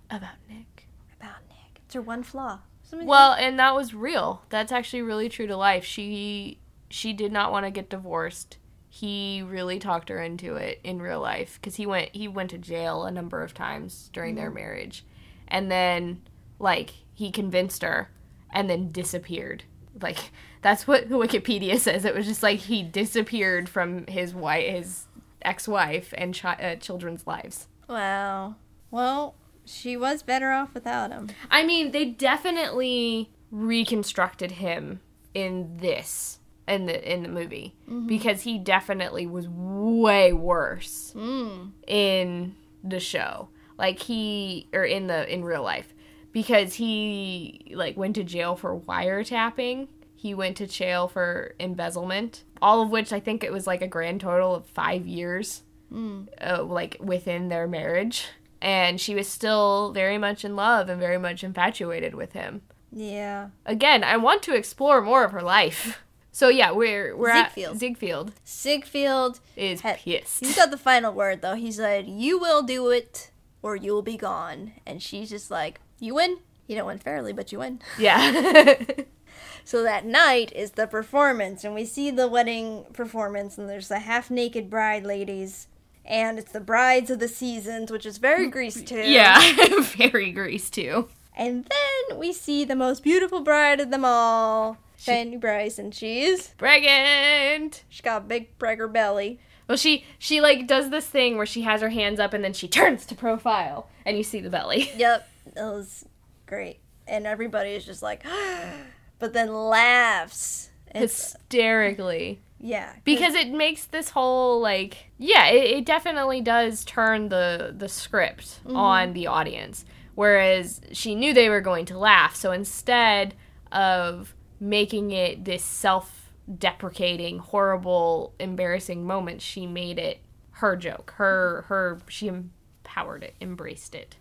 B: about Nick.
A: about Nick. It's her one flaw. Somebody-
B: Well, and that was real. That's actually really true to life. She she did not want to get divorced. He really talked her into it in real life cuz he went he went to jail a number of times during their marriage. And then like he convinced her and then disappeared. Like that's what Wikipedia says. It was just like he disappeared from his wife his ex-wife and chi- uh, children's lives.
A: Wow. Well, she was better off without him.
B: I mean, they definitely reconstructed him in this in the in the movie because he definitely was way worse
A: Mm.
B: in the show. Like he or in the in real life because he like went to jail for wiretapping. He went to jail for embezzlement, all of which I think it was like a grand total of 5 years
A: Mm.
B: uh, like within their marriage and she was still very much in love and very much infatuated with him
A: Yeah.
B: again i want to explore more of her life so yeah we're we're
A: Ziegfeld.
B: at ziegfeld
A: Sigfield,
B: is pissed
A: he's got the final word though. He said, "You will do it, or you'll be gone." And she's just like, "You win. You don't win fairly, but you win."
B: yeah
A: So that night is the performance, and we see the wedding performance, and there's the half-naked bride ladies, and it's the brides of the seasons, which is very grease too.
B: yeah very grease too
A: And then we see the most beautiful bride of them all, Fanny Brice, and she's
B: pregnant
A: she's got a big pregger belly.
B: well she she like does this thing where she has her hands up and then she turns to profile and you see the belly
A: Yep, that was great, and everybody is just like, but then laughs It's,
B: hysterically.
A: yeah. 'cause-
B: because it makes this whole like yeah it, it definitely does turn the the script mm-hmm. on the audience whereas she knew they were going to laugh so instead of making it this self-deprecating horrible embarrassing moment she made it her joke her her she empowered it embraced it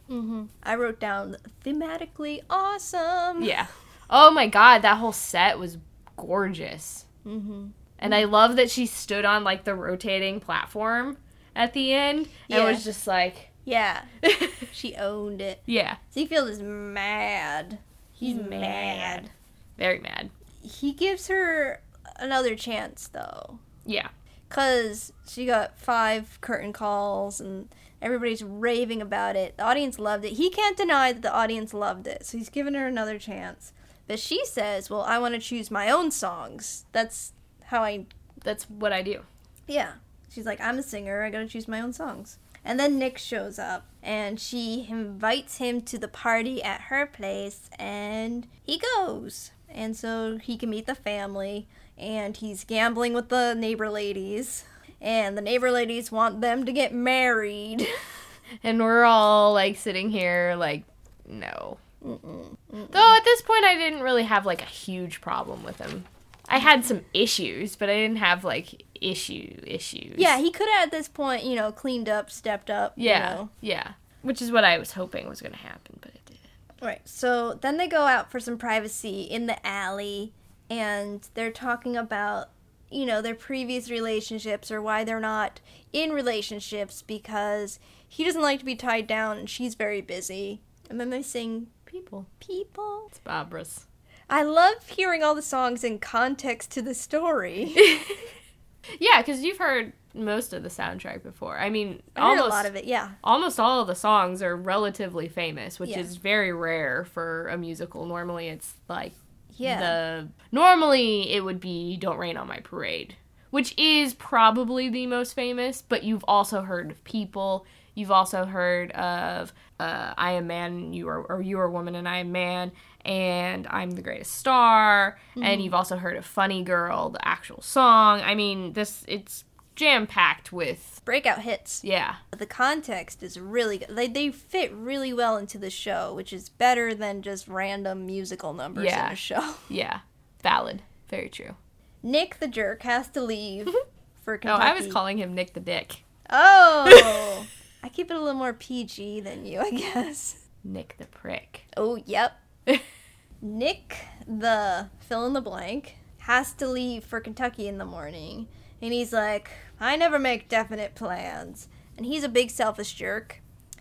A: I wrote down thematically awesome.
B: yeah oh my god that whole set was gorgeous
A: Mm-hmm.
B: And I love that she stood on like the rotating platform at the end and
A: Yeah.
B: was just like,
A: Yeah. She owned it.
B: yeah,
A: Ziegfeld is mad. He's
B: He's
A: mad.
B: mad. Very mad.
A: He gives her another chance though.
B: Yeah.
A: Cause she got five curtain calls and everybody's raving about it. The audience loved it. He can't deny that the audience loved it, so he's giving her another chance. But she says, "Well, I want to choose my own songs. That's how I
B: That's what I do.
A: Yeah. She's like, I'm a singer. I gotta choose my own songs. And then Nick shows up and she invites him to the party at her place and he goes. And so he can meet the family and he's gambling with the neighbor ladies. And the neighbor ladies want them to get married.
B: And we're all like sitting here like, no. Though at this point I didn't really have like a huge problem with him. I had some issues, but I didn't have like issue issues.
A: yeah, he could have at this point, you know, cleaned up, stepped up. you
B: Yeah.
A: know.
B: Yeah. Which is what I was hoping was going to happen, but.
A: Right. So then they go out for some privacy in the alley and they're talking about, you know, their previous relationships or why they're not in relationships because he doesn't like to be tied down and she's very busy. Am I missing
B: People.
A: people?
B: It's Barbra's.
A: I love hearing all the songs in context to the story.
B: Yeah, because you've heard most of the soundtrack before. I mean,
A: I
B: almost
A: a lot of it, yeah.
B: almost all of the songs are relatively famous, which
A: Yeah.
B: is very rare for a musical. Normally, it's like
A: Yeah.
B: the normally it would be "Don't Rain on My Parade," which is probably the most famous. But you've also heard of "People." You've also heard of uh, "I Am Man," you are or "You Are Woman," and "I Am Man," and "I'm the Greatest Star," and you've also heard of "Funny Girl," the actual song. I mean, this it's jam packed with
A: Breakout hits.
B: yeah,
A: The context is really good. They, they fit really well into the show, which is better than just random musical numbers
B: Yeah.
A: in a show.
B: yeah, valid, very true.
A: Nick the jerk has to leave for
B: No,
A: Kentucky.
B: Oh, I was calling him Nick the Dick.
A: Oh, I keep it a little more PG than you, I guess.
B: Nick the Prick.
A: Oh, yep. Nick the fill in the blank has to leave for Kentucky in the morning, and he's like, "I never make definite plans," and he's a big selfish jerk.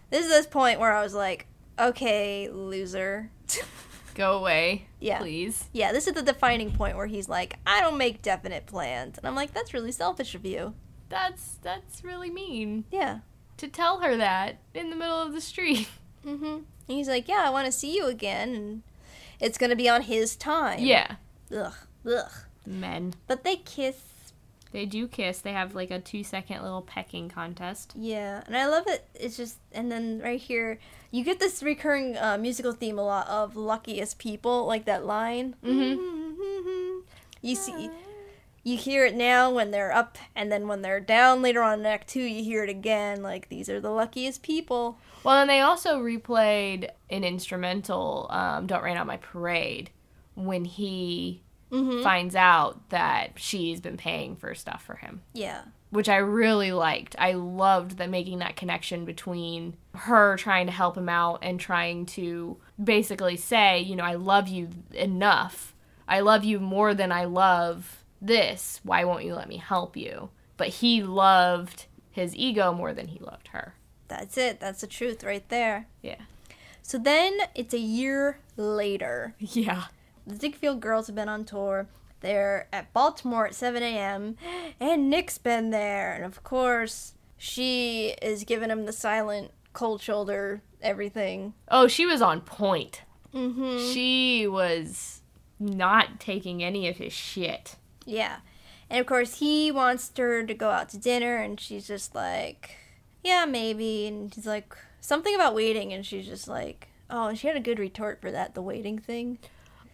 A: This is this point where I was like, "Okay, loser."
B: Go away,
A: Yeah.
B: please.
A: Yeah, this is the defining point where he's like, I don't make definite plans. And I'm like, that's really selfish of you.
B: That's that's really mean
A: Yeah.
B: to tell her that in the middle of the street.
A: Mm-hmm. And he's like, yeah, I want to see you again. And it's going to be on his time.
B: Yeah,
A: Ugh. Ugh.
B: men.
A: But they kiss.
B: They do kiss. They have like a two second little pecking contest.
A: Yeah. And I love it. It's just, and then right here, you get this recurring uh, musical theme a lot of luckiest people, like that line.
B: Mhm.
A: You see. You hear it now when they're up, and then when they're down later on in Act Two, you hear it again. Like these are the luckiest people.
B: Well, and they also replayed an instrumental, um, "Don't Rain on My Parade," when he
A: Mm-hmm.
B: finds out that she's been paying for stuff for him.
A: Yeah.
B: which I really liked. I loved that making that connection between her trying to help him out and trying to basically say, you know, I love you enough. I love you more than I love this. Why won't you let me help you? But he loved his ego more than he loved her.
A: That's it. That's the truth right there.
B: Yeah.
A: So then it's a year later.
B: Yeah.
A: The Ziegfeld girls have been on tour. They're at Baltimore at 7 a.m. And Nick's been there. And of course, she is giving him the silent cold shoulder, everything.
B: Oh, she was on point.
A: Mm-hmm.
B: She was not taking any of his shit.
A: Yeah. And of course, he wants her to go out to dinner. And she's just like, yeah, maybe. And he's like, something about waiting. And she's just like, oh, and she had a good retort for that, the waiting thing.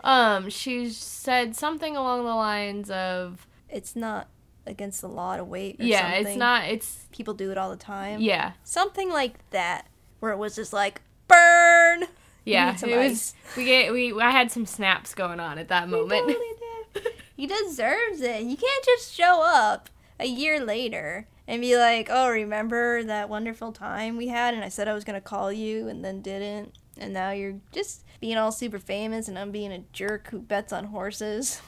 B: Um, she said something along the lines of,
A: It's not against the law to wait. Or
B: "Yeah,
A: something.
B: it's not. It's
A: People do it all the time.
B: yeah,
A: something like that, where it was just like burn.
B: yeah." It was. We get we. I had some snaps going on at that moment.
A: Totally. He deserves it. You can't just show up a year later and be like, "Oh, remember that wonderful time we had?" And I said I was gonna call you, and then didn't. And now you're just being all super famous, and I'm being a jerk who bets on horses.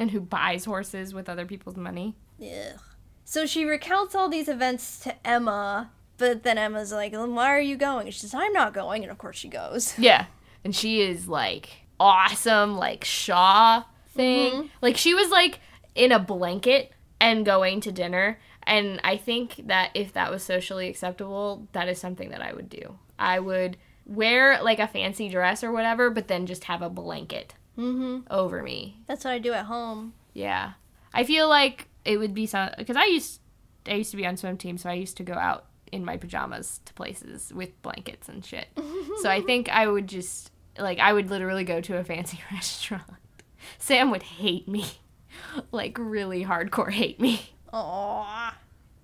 B: and who buys horses with other people's money?
A: Ugh. So she recounts all these events to Emma, but then Emma's like, "Why are you going?" And she says, "I'm not going," and of course she goes.
B: Yeah, and she is like awesome, like Shaw thing.
A: Mhm.
B: Like she was like in a blanket and going to dinner. And I think that if that was socially acceptable, that is something that I would do. I would wear like a fancy dress or whatever, but then just have a blanket
A: Mm-hmm.
B: over me.
A: That's what I do at home.
B: Yeah, I feel like it would be some because I used I used to be on swim team, so I used to go out in my pajamas to places with blankets and shit. so I think I would just like I would literally go to a fancy restaurant. Sam would hate me, like really hardcore hate me.
A: Aww.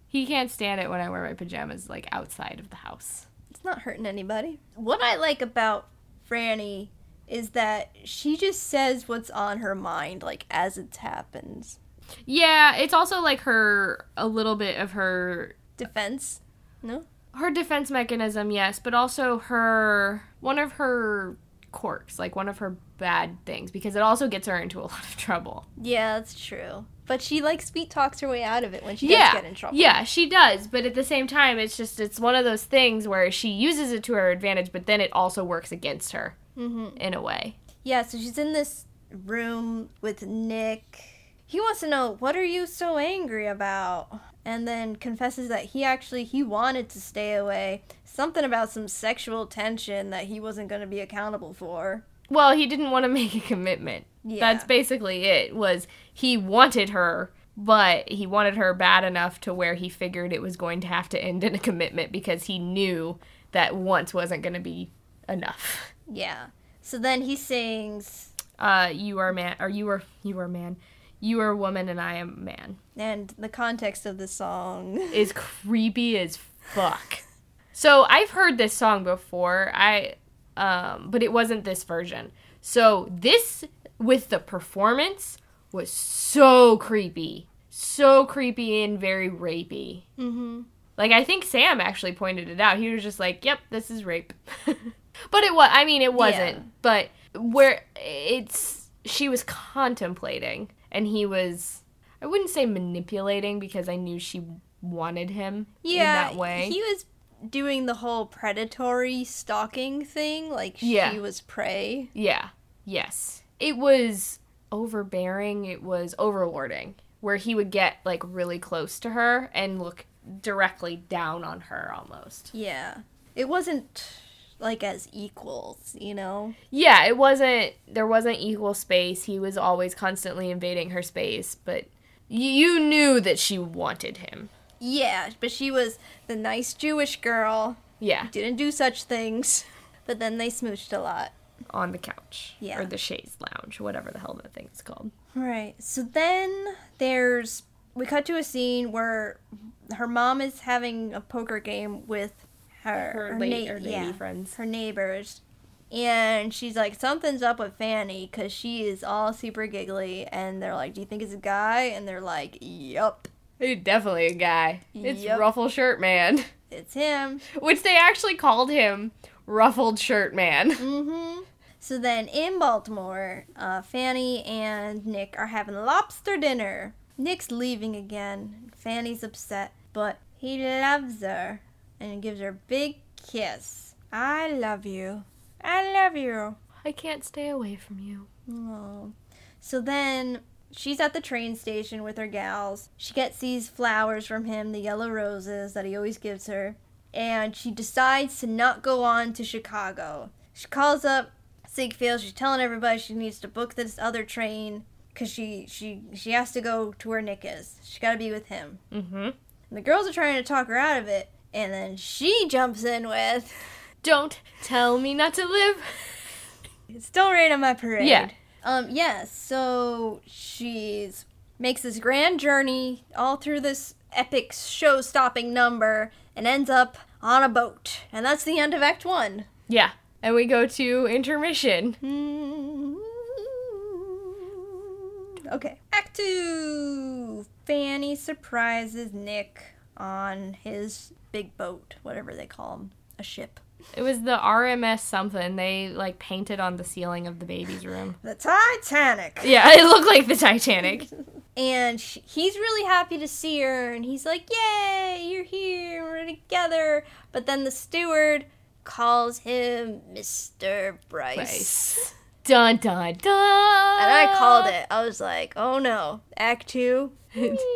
B: He can't stand it when I wear my pajamas like outside of the house.
A: Not hurting anybody. What I like about Franny is that she just says what's on her mind, like as it happens.
B: Yeah, it's also like her a little bit of her
A: Defense? No?
B: her defense mechanism, yes, but also her one of her quirks, like one of her bad things, because it also gets her into a lot of trouble.
A: Yeah, that's true. But she like sweet talks her way out of it when she
B: yeah,
A: does get in trouble.
B: yeah, she does, but at the same time, it's just it's one of those things where she uses it to her advantage, but then it also works against her
A: Mm-hmm.
B: in a way.
A: Yeah, so she's in this room with Nick. He wants to know what are you so angry about? And then confesses that he actually he wanted to stay away. Something about some sexual tension that he wasn't going to be accountable for.
B: Well, he didn't want to make a commitment.
A: Yeah.
B: That's basically it. Was he wanted her, but he wanted her bad enough to where he figured it was going to have to end in a commitment because he knew that once wasn't going to be enough.
A: Yeah. So then he sings,
B: Uh, you are man, or you are you are man, you are woman, and I am man.
A: and the context of the song.
B: Is creepy as fuck. So I've heard this song before. I, um, but it wasn't this version. So this with the performance was so creepy, so creepy and very rapey.
A: Mm-hmm.
B: Like I think Sam actually pointed it out. He was just like, "Yep, this is rape." but it was I mean, it wasn't.
A: Yeah.
B: But where it's she was contemplating and he was I wouldn't say manipulating because I knew she wanted him
A: Yeah,
B: in that way.
A: he was doing the whole predatory stalking thing, like
B: Yeah.
A: she was prey.
B: yeah. Yes. It was overbearing, it was overlording where he would get like really close to her and look directly down on her almost.
A: Yeah, it wasn't like as equals, you know.
B: Yeah, it wasn't. There wasn't equal space. He was always constantly invading her space, but you knew that she wanted him.
A: Yeah, but she was the nice Jewish girl,
B: Yeah,
A: didn't do such things. But then they smooched a lot.
B: on the couch
A: Yeah.
B: or the chaise lounge, whatever the hell that thing is called.
A: Right. So then there's we cut to a scene where her mom is having a poker game with her
B: Her,
A: her
B: late
A: na-
B: lady
A: yeah,
B: friends.
A: her neighbors. And she's like, something's up with Fanny because she is all super giggly. And they're like, Do you think it's a guy? And they're like, Yup,
B: He's definitely a guy. It's
A: Yep.
B: Ruffle Shirt Man,
A: it's him.
B: which they actually called him Ruffled Shirt Man.
A: Mm-hmm. So then in Baltimore, uh, Fanny and Nick are having lobster dinner. Nick's leaving again. Fanny's upset, but he loves her and gives her a big kiss. I love you. I love you.
B: I can't stay away from you.
A: Oh. So then she's at the train station with her gals. She gets these flowers from him, the yellow roses that he always gives her, and she decides to not go on to Chicago. She calls up Ziegfeld. She's telling everybody she needs to book this other train because she she she has to go to where Nick is. She got to be with him.
B: Mm-hmm.
A: And the girls are trying to talk her out of it, and then she jumps in with,
B: Don't tell me not to live.
A: "It's don't rain on my parade."
B: Yeah.
A: Um, yes, so she's makes this grand journey all through this epic show-stopping number and ends up on a boat. And that's the end of Act 1.
B: Yeah. And we go to intermission.
A: Okay. Act 2. Fanny surprises Nick on his big boat, whatever they call him, a ship.
B: It was the RMS something. They like painted on the ceiling of the baby's room.
A: The Titanic.
B: Yeah, it looked like the Titanic.
A: And sh he's really happy to see her, and he's like, Yay, you're here, we're together. But then the steward calls him Mr. Brice.
B: Brice. Dun dun dun.
A: And I called it. I was like, Oh no, Act 2.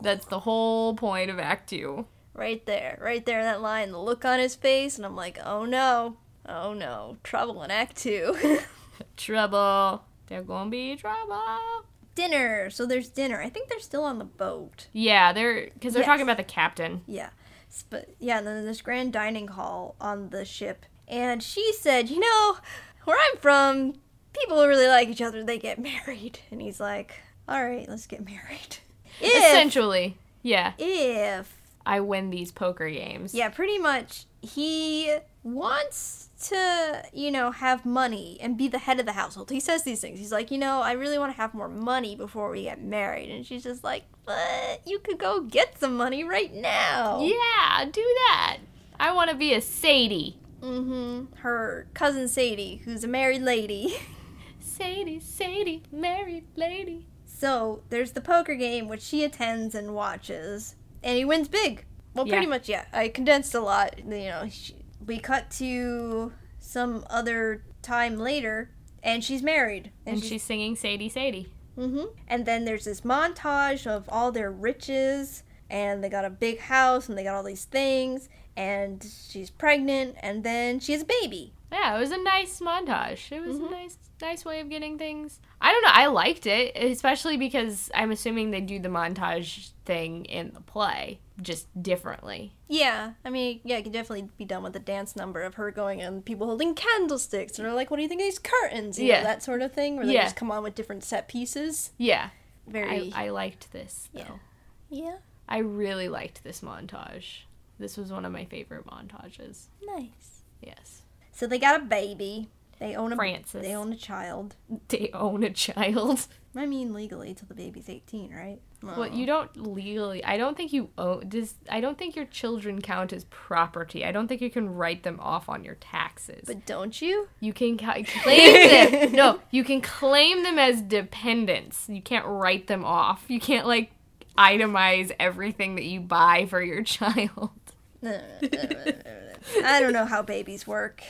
B: That's the whole point of Act Two.
A: Right there, right there, that line, the look on his face, and I'm like, Oh no, oh no, trouble in Act 2.
B: Trouble. There gonna be trouble.
A: dinner. So there's dinner. I think they're still on the boat.
B: Yeah, they're because they're
A: Yes.
B: talking about the captain.
A: Yeah. But yeah, and then there's grand dining hall on the ship. And she said, you know, where I'm from, people really like each other. They get married. And he's like, all right, let's get married. If,
B: Essentially, yeah.
A: if,
B: I win these poker games.
A: yeah, pretty much, he wants to, you know, have money and be the head of the household. He says these things. He's like, you know, I really want to have more money before we get married. And she's just like, but you could go get some money right now.
B: Yeah, do that. I want to be a Sadie.
A: Mm-hmm. Her cousin Sadie, who's a married lady.
B: Sadie, Sadie, married lady.
A: so there's the poker game, which she attends and watches, and he wins big. Well, pretty
B: Yeah.
A: much, yeah. I condensed a lot. You know, she, we cut to some other time later, and she's married,
B: And she's singing Sadie, Sadie.
A: hmm And then there's this montage of all their riches, and they got a big house, and they got all these things, and she's pregnant, and then she has a baby.
B: Yeah, it was a nice montage. It was
A: Mhm.
B: a nice, nice way of getting things. I don't know. I liked it, especially because I'm assuming they do the montage thing in the play just differently.
A: Yeah, I mean, yeah, it could definitely be done with the dance number of her going and people holding candlesticks, and they're like, "What do you think of these curtains?" You
B: Yeah.
A: know, that sort of thing, where they
B: Yeah.
A: just come on with different set pieces.
B: Yeah,
A: Very,
B: I, I liked this though.
A: Yeah. yeah,
B: I really liked this montage. This was one of my favorite montages.
A: nice.
B: Yes.
A: So they got a baby. They own a
B: Frances.
A: They own a child.
B: They own a child.
A: I mean, legally till the baby's eighteen, right?
B: Well, you don't legally. I don't think you own. Does I don't think your children count as property. I don't think you can write them off on your taxes.
A: But don't you?
B: you can ca- claim them. No, you can claim them as dependents. You can't write them off. You can't like itemize everything that you buy for your child.
A: I don't know how babies work.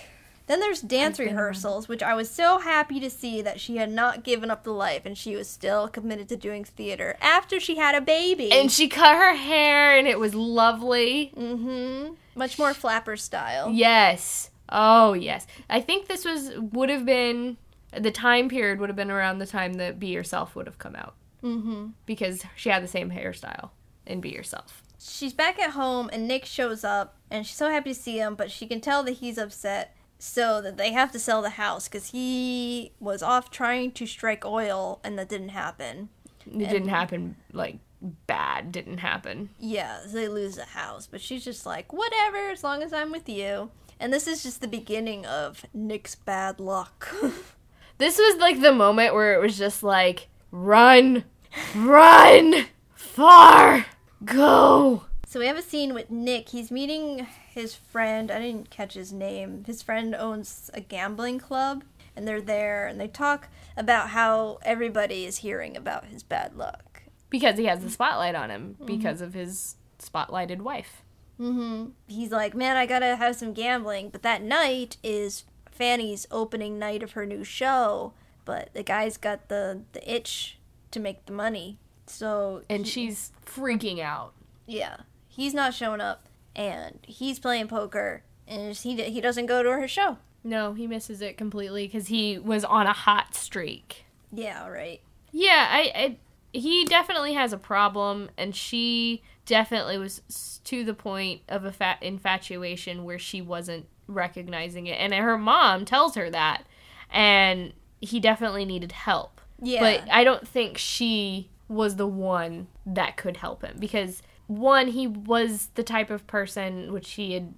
A: Then there's dance rehearsals, which I was so happy to see that she had not given up the life and she was still committed to doing theater after she had a baby.
B: And she cut her hair, and it was lovely.
A: mm-hmm. Much more flapper style.
B: Yes. Oh yes. I think this was would have been the time period would have been around the time that Be Yourself would have come out
A: Mm-hmm.
B: because she had the same hairstyle in Be Yourself.
A: She's back at home and Nick shows up and she's so happy to see him, but she can tell that he's upset. So that they have to sell the house because he was off trying to strike oil and that didn't happen.
B: It didn't happen like bad. Didn't happen.
A: Yeah, so they lose the house, but she's just like, whatever, as long as I'm with you. And this is just the beginning of Nick's bad luck.
B: This was like the moment where it was just like run, run, far, go.
A: so we have a scene with Nick. He's meeting his friend. I didn't catch his name. His friend owns a gambling club, and they're there and they talk about how everybody is hearing about his bad luck.
B: Because he has the spotlight on him because of his spotlighted wife.
A: Mm-hmm. He's like, man, I gotta have some gambling. But that night is Fanny's opening night of her new show. But the guy's got the, the itch to make the money. So,
B: And
A: he-
B: she's freaking out.
A: yeah, he's not showing up. And he's playing poker. And he, he doesn't go to her show.
B: No, he misses it completely because he was on a hot streak.
A: Yeah, right.
B: Yeah, I, I he definitely has a problem, and she definitely was to the point of a fat infatuation where she wasn't recognizing it, and her mom tells her that, and he definitely needed help.
A: Yeah.
B: But I don't think she was the one that could help him because one, he was the type of person which he had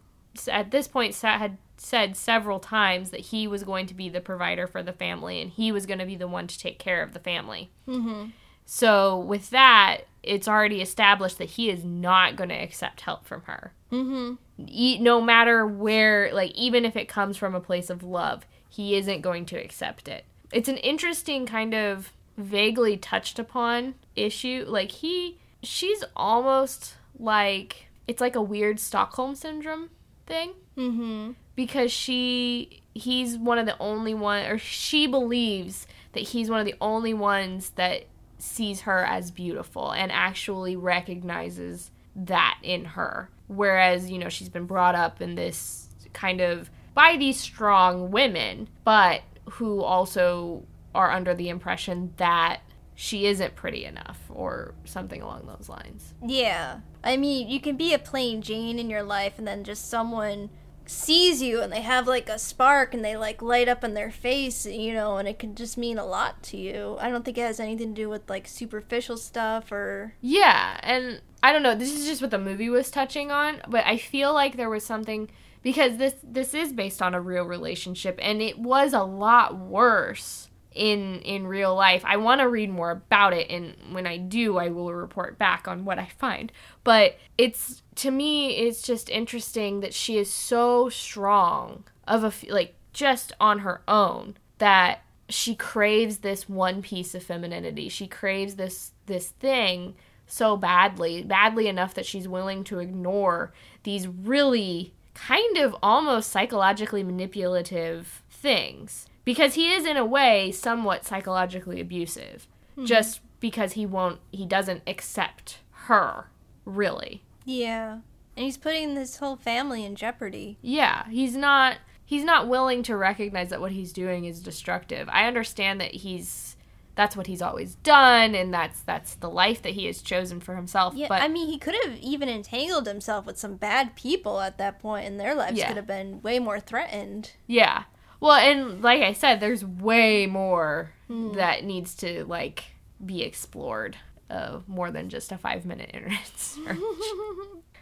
B: at this point had said several times that he was going to be the provider for the family and he was going to be the one to take care of the family.
A: mm-hmm.
B: So with that, it's already established that he is not going to accept help from her.
A: Mm-hmm.
B: E- no matter where, like even if it comes from a place of love, he isn't going to accept it. It's an interesting kind of vaguely touched upon issue. Like he, she's almost like it's like a weird Stockholm syndrome thing
A: Mm-hmm.
B: because she he's one of the only one or she believes that he's one of the only ones that sees her as beautiful and actually recognizes that in her whereas you know she's been brought up in this kind of by these strong women but who also are under the impression that she isn't pretty enough or something along those lines
A: Yeah. I mean, you can be a plain Jane in your life and then just someone sees you and they have like a spark and they like light up in their face, you know, and it can just mean a lot to you. I don't think it has anything to do with like superficial stuff or
B: Yeah, and I don't know, this is just what the movie was touching on, but I feel like there was something because this this is based on a real relationship and it was a lot worse in in real life. I want to read more about it and when I do I will report back on what I find. But it's to me it's just interesting that she is so strong of a like just on her own that she craves this one piece of femininity. She craves this this thing so badly, badly enough that she's willing to ignore these really kind of almost psychologically manipulative things because he is in a way somewhat psychologically abusive hmm. just because he won't he doesn't accept her really.
A: yeah. And he's putting this whole family in jeopardy.
B: Yeah, he's not he's not willing to recognize that what he's doing is destructive. I understand that he's that's what he's always done and that's that's the life that he has chosen for himself.
A: Yeah,
B: but
A: I mean, he could have even entangled himself with some bad people at that point, and their lives
B: Yeah.
A: could have been way more threatened.
B: yeah. Well, and like I said, there's way more that needs to like be explored. Uh, more than just a five minute internet search.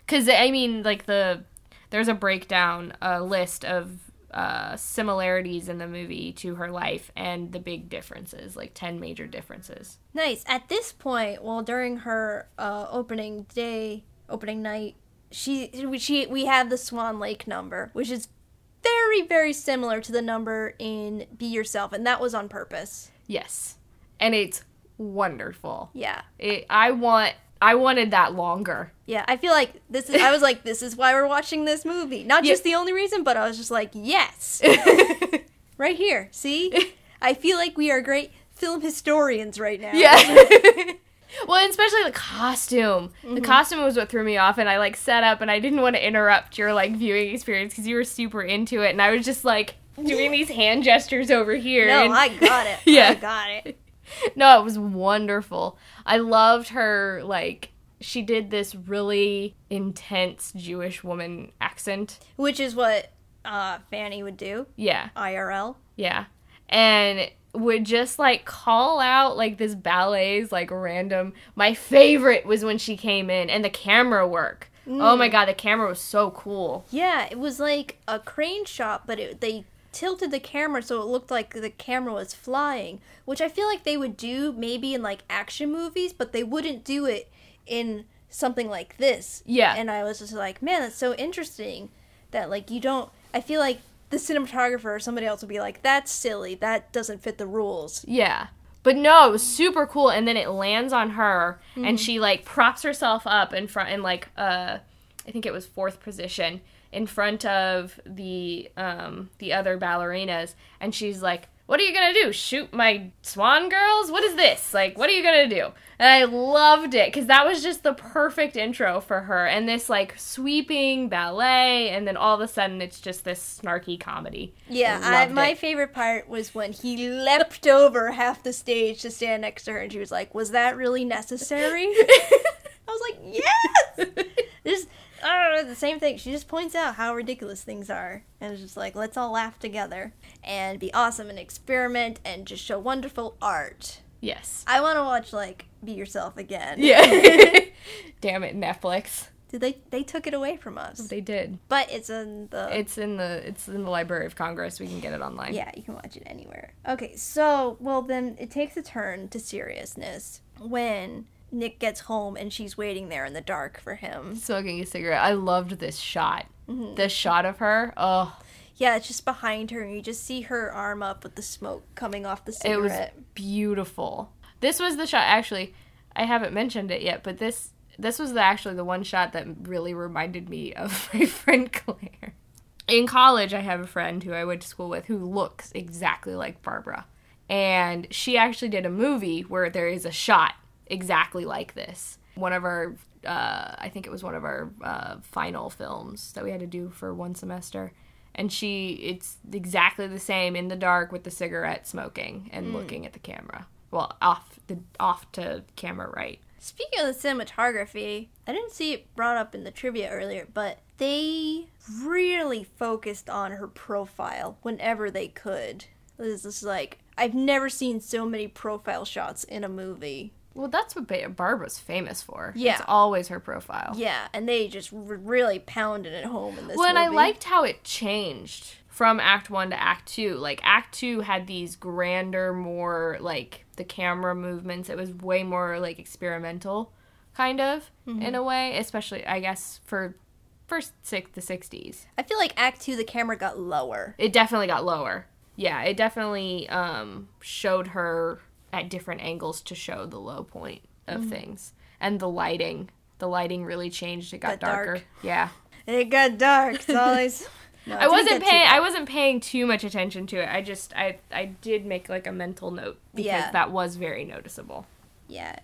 B: Because I mean, like the there's a breakdown, a list of uh, similarities in the movie to her life and the big differences, like ten major differences.
A: Nice. At this point, well, during her uh, opening day, opening night, she she we have the Swan Lake number, which is very very similar to the number in Be Yourself, and that was on purpose.
B: Yes, and it's wonderful.
A: Yeah.
B: It, I want, I wanted that longer.
A: Yeah, I feel like this is. I was like, this is why we're watching this movie. Not
B: Yeah.
A: just the only reason, but I was just like, yes, right here. See, I feel like we are great film historians right now.
B: Yeah. well, especially the costume. The costume was what threw me off, and I like set up, and I didn't want to interrupt your like viewing experience because you were super into it, and I was just like doing these hand gestures over here.
A: No,
B: and-
A: I got it.
B: Yeah.
A: I got it.
B: no, it was wonderful. I loved her like she did this really intense Jewish woman accent.
A: Which is what uh, Fanny would do
B: Yeah.
A: IRL.
B: Yeah. And would just like call out like this ballet's like random. My favorite was when she came in and the camera work. Oh my mm. god, the camera was so cool.
A: Yeah, it was like a crane shot, but it, they tilted the camera so it looked like the camera was flying, which I feel like they would do maybe in like action movies, but they wouldn't do it in something like this.
B: Yeah.
A: And I was just like, man, that's so interesting that like you don't. I feel like the cinematographer or somebody else would be like, that's silly. That doesn't fit the rules.
B: Yeah. But no, it was super cool and then it lands on her and she like props herself up in front in like uh I think it was fourth position in front of the um the other ballerinas and she's like what are you gonna do? Shoot my swan girls? What is this? Like, what are you gonna do? And I loved it because that was just the perfect intro for her, and this like sweeping ballet, and then all of a sudden it's just this snarky comedy.
A: Yeah,
B: I
A: I, my
B: it.
A: favorite part was when he leapt over half the stage to stand next to her, and she was like, "Was that really necessary?" I was like, "Yes." There's, uh, literally the same thing. She just points out how ridiculous things are. And it's just like, let's all laugh together and be awesome and experiment and just show wonderful art.
B: Yes.
A: I want to watch, like, Be Yourself again.
B: Yeah. Damn it, Netflix.
A: Did they, they took it away from us.
B: They did.
A: But it's in the.
B: It's in the it's in the Library of Congress. We can get it online.
A: Yeah, you can watch it anywhere. Okay, so, well, then it takes a turn to seriousness when Nick gets home and she's waiting there in the dark for him.
B: Smoking a cigarette. I loved this shot.
A: Mm-hmm.
B: This shot of her. Oh,
A: Yeah, it's just behind her, and you just see her arm up with the smoke coming off the cigarette.
B: it was beautiful. This was the shot. Actually, I haven't mentioned it yet, but this this was the, actually the one shot that really reminded me of my friend Claire. In college, I have a friend who I went to school with who looks exactly like Barbra, and she actually did a movie where there is a shot exactly like this. One of our, uh, I think it was one of our uh, final films that we had to do for one semester. And she, it's exactly the same in the dark with the cigarette smoking and looking at the camera. Well, off the off to camera right.
A: Speaking of the cinematography, I didn't see it brought up in the trivia earlier, but they really focused on her profile whenever they could. This is like I've never seen so many profile shots in a movie.
B: Well, that's what ba- Barbra's famous for.
A: Yeah.
B: it's always her profile.
A: Yeah, and they just r- really pounded it home in this.
B: Well, and I liked how it changed from Act One to Act Two. Like Act Two had these grander, more like the camera movements. It was way more like experimental, kind of
A: Mm-hmm.
B: in a way. Especially, I guess for first six the sixties.
A: I feel like Act Two, the camera got lower.
B: It definitely got lower. Yeah, it definitely um, showed her at different angles to show the low point of
A: Mm-hmm.
B: things, and the lighting. The lighting really changed. It got,
A: Got dark.
B: darker. Yeah.
A: It got dark. It's always. No,
B: I wasn't paying. I wasn't paying too much attention to it. I just I I did make like a mental note because
A: Yeah.
B: that was very noticeable.
A: Yeah.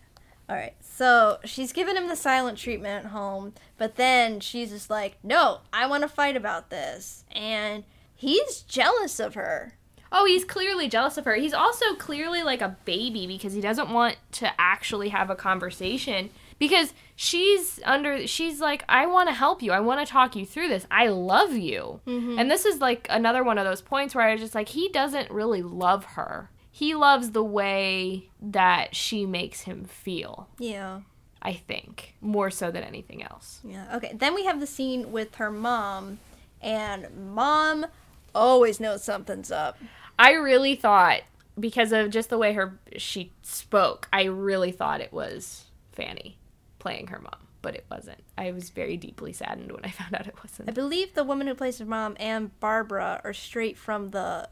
A: All right. So she's giving him the silent treatment at home, but then she's just like, "No, I want to fight about this," and he's jealous of her.
B: Oh, he's clearly jealous of her. He's also clearly like a baby because he doesn't want to actually have a conversation because she's under she's like I want to help you. I want to talk you through this. I love you. Mm-hmm. And this is like another one of those points where I was just like he doesn't really love her. He loves the way that she makes him feel,
A: Yeah.
B: I think, more so than anything else.
A: Yeah. Okay. Then we have the scene with her mom, and mom always knows something's up.
B: I really thought because of just the way her she spoke, I really thought it was Fanny playing her mom, but it wasn't. I was very deeply saddened when I found out it wasn't.
A: I believe the woman who plays her mom and Barbra are straight from the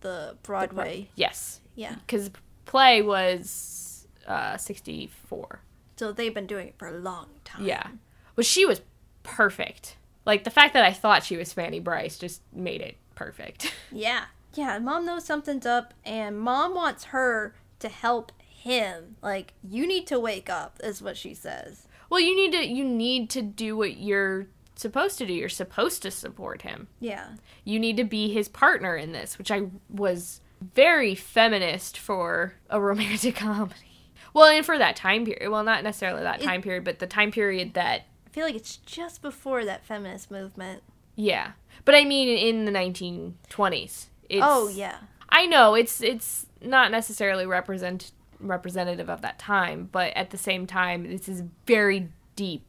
A: the Broadway.
B: Yes,
A: Yeah.
B: because play was uh, sixty four.
A: So they've been doing it for a long time.
B: Yeah, but she was perfect. Like the fact that I thought she was Fanny Brice just made it perfect.
A: Yeah. Yeah, mom knows something's up and mom wants her to help him. Like, you need to wake up, is what she says.
B: well, you need to you need to do what you're supposed to do. You're supposed to support him.
A: Yeah.
B: you need to be his partner in this, which I was very feminist for a romantic comedy. Well, and for that time period. Well, not necessarily that time period, but the time period that,
A: I feel like it's just before that feminist movement.
B: yeah. But I mean, in the 1920s. It's,
A: oh, yeah.
B: I know it's it's not necessarily represent representative of that time, but at the same time, this is very deep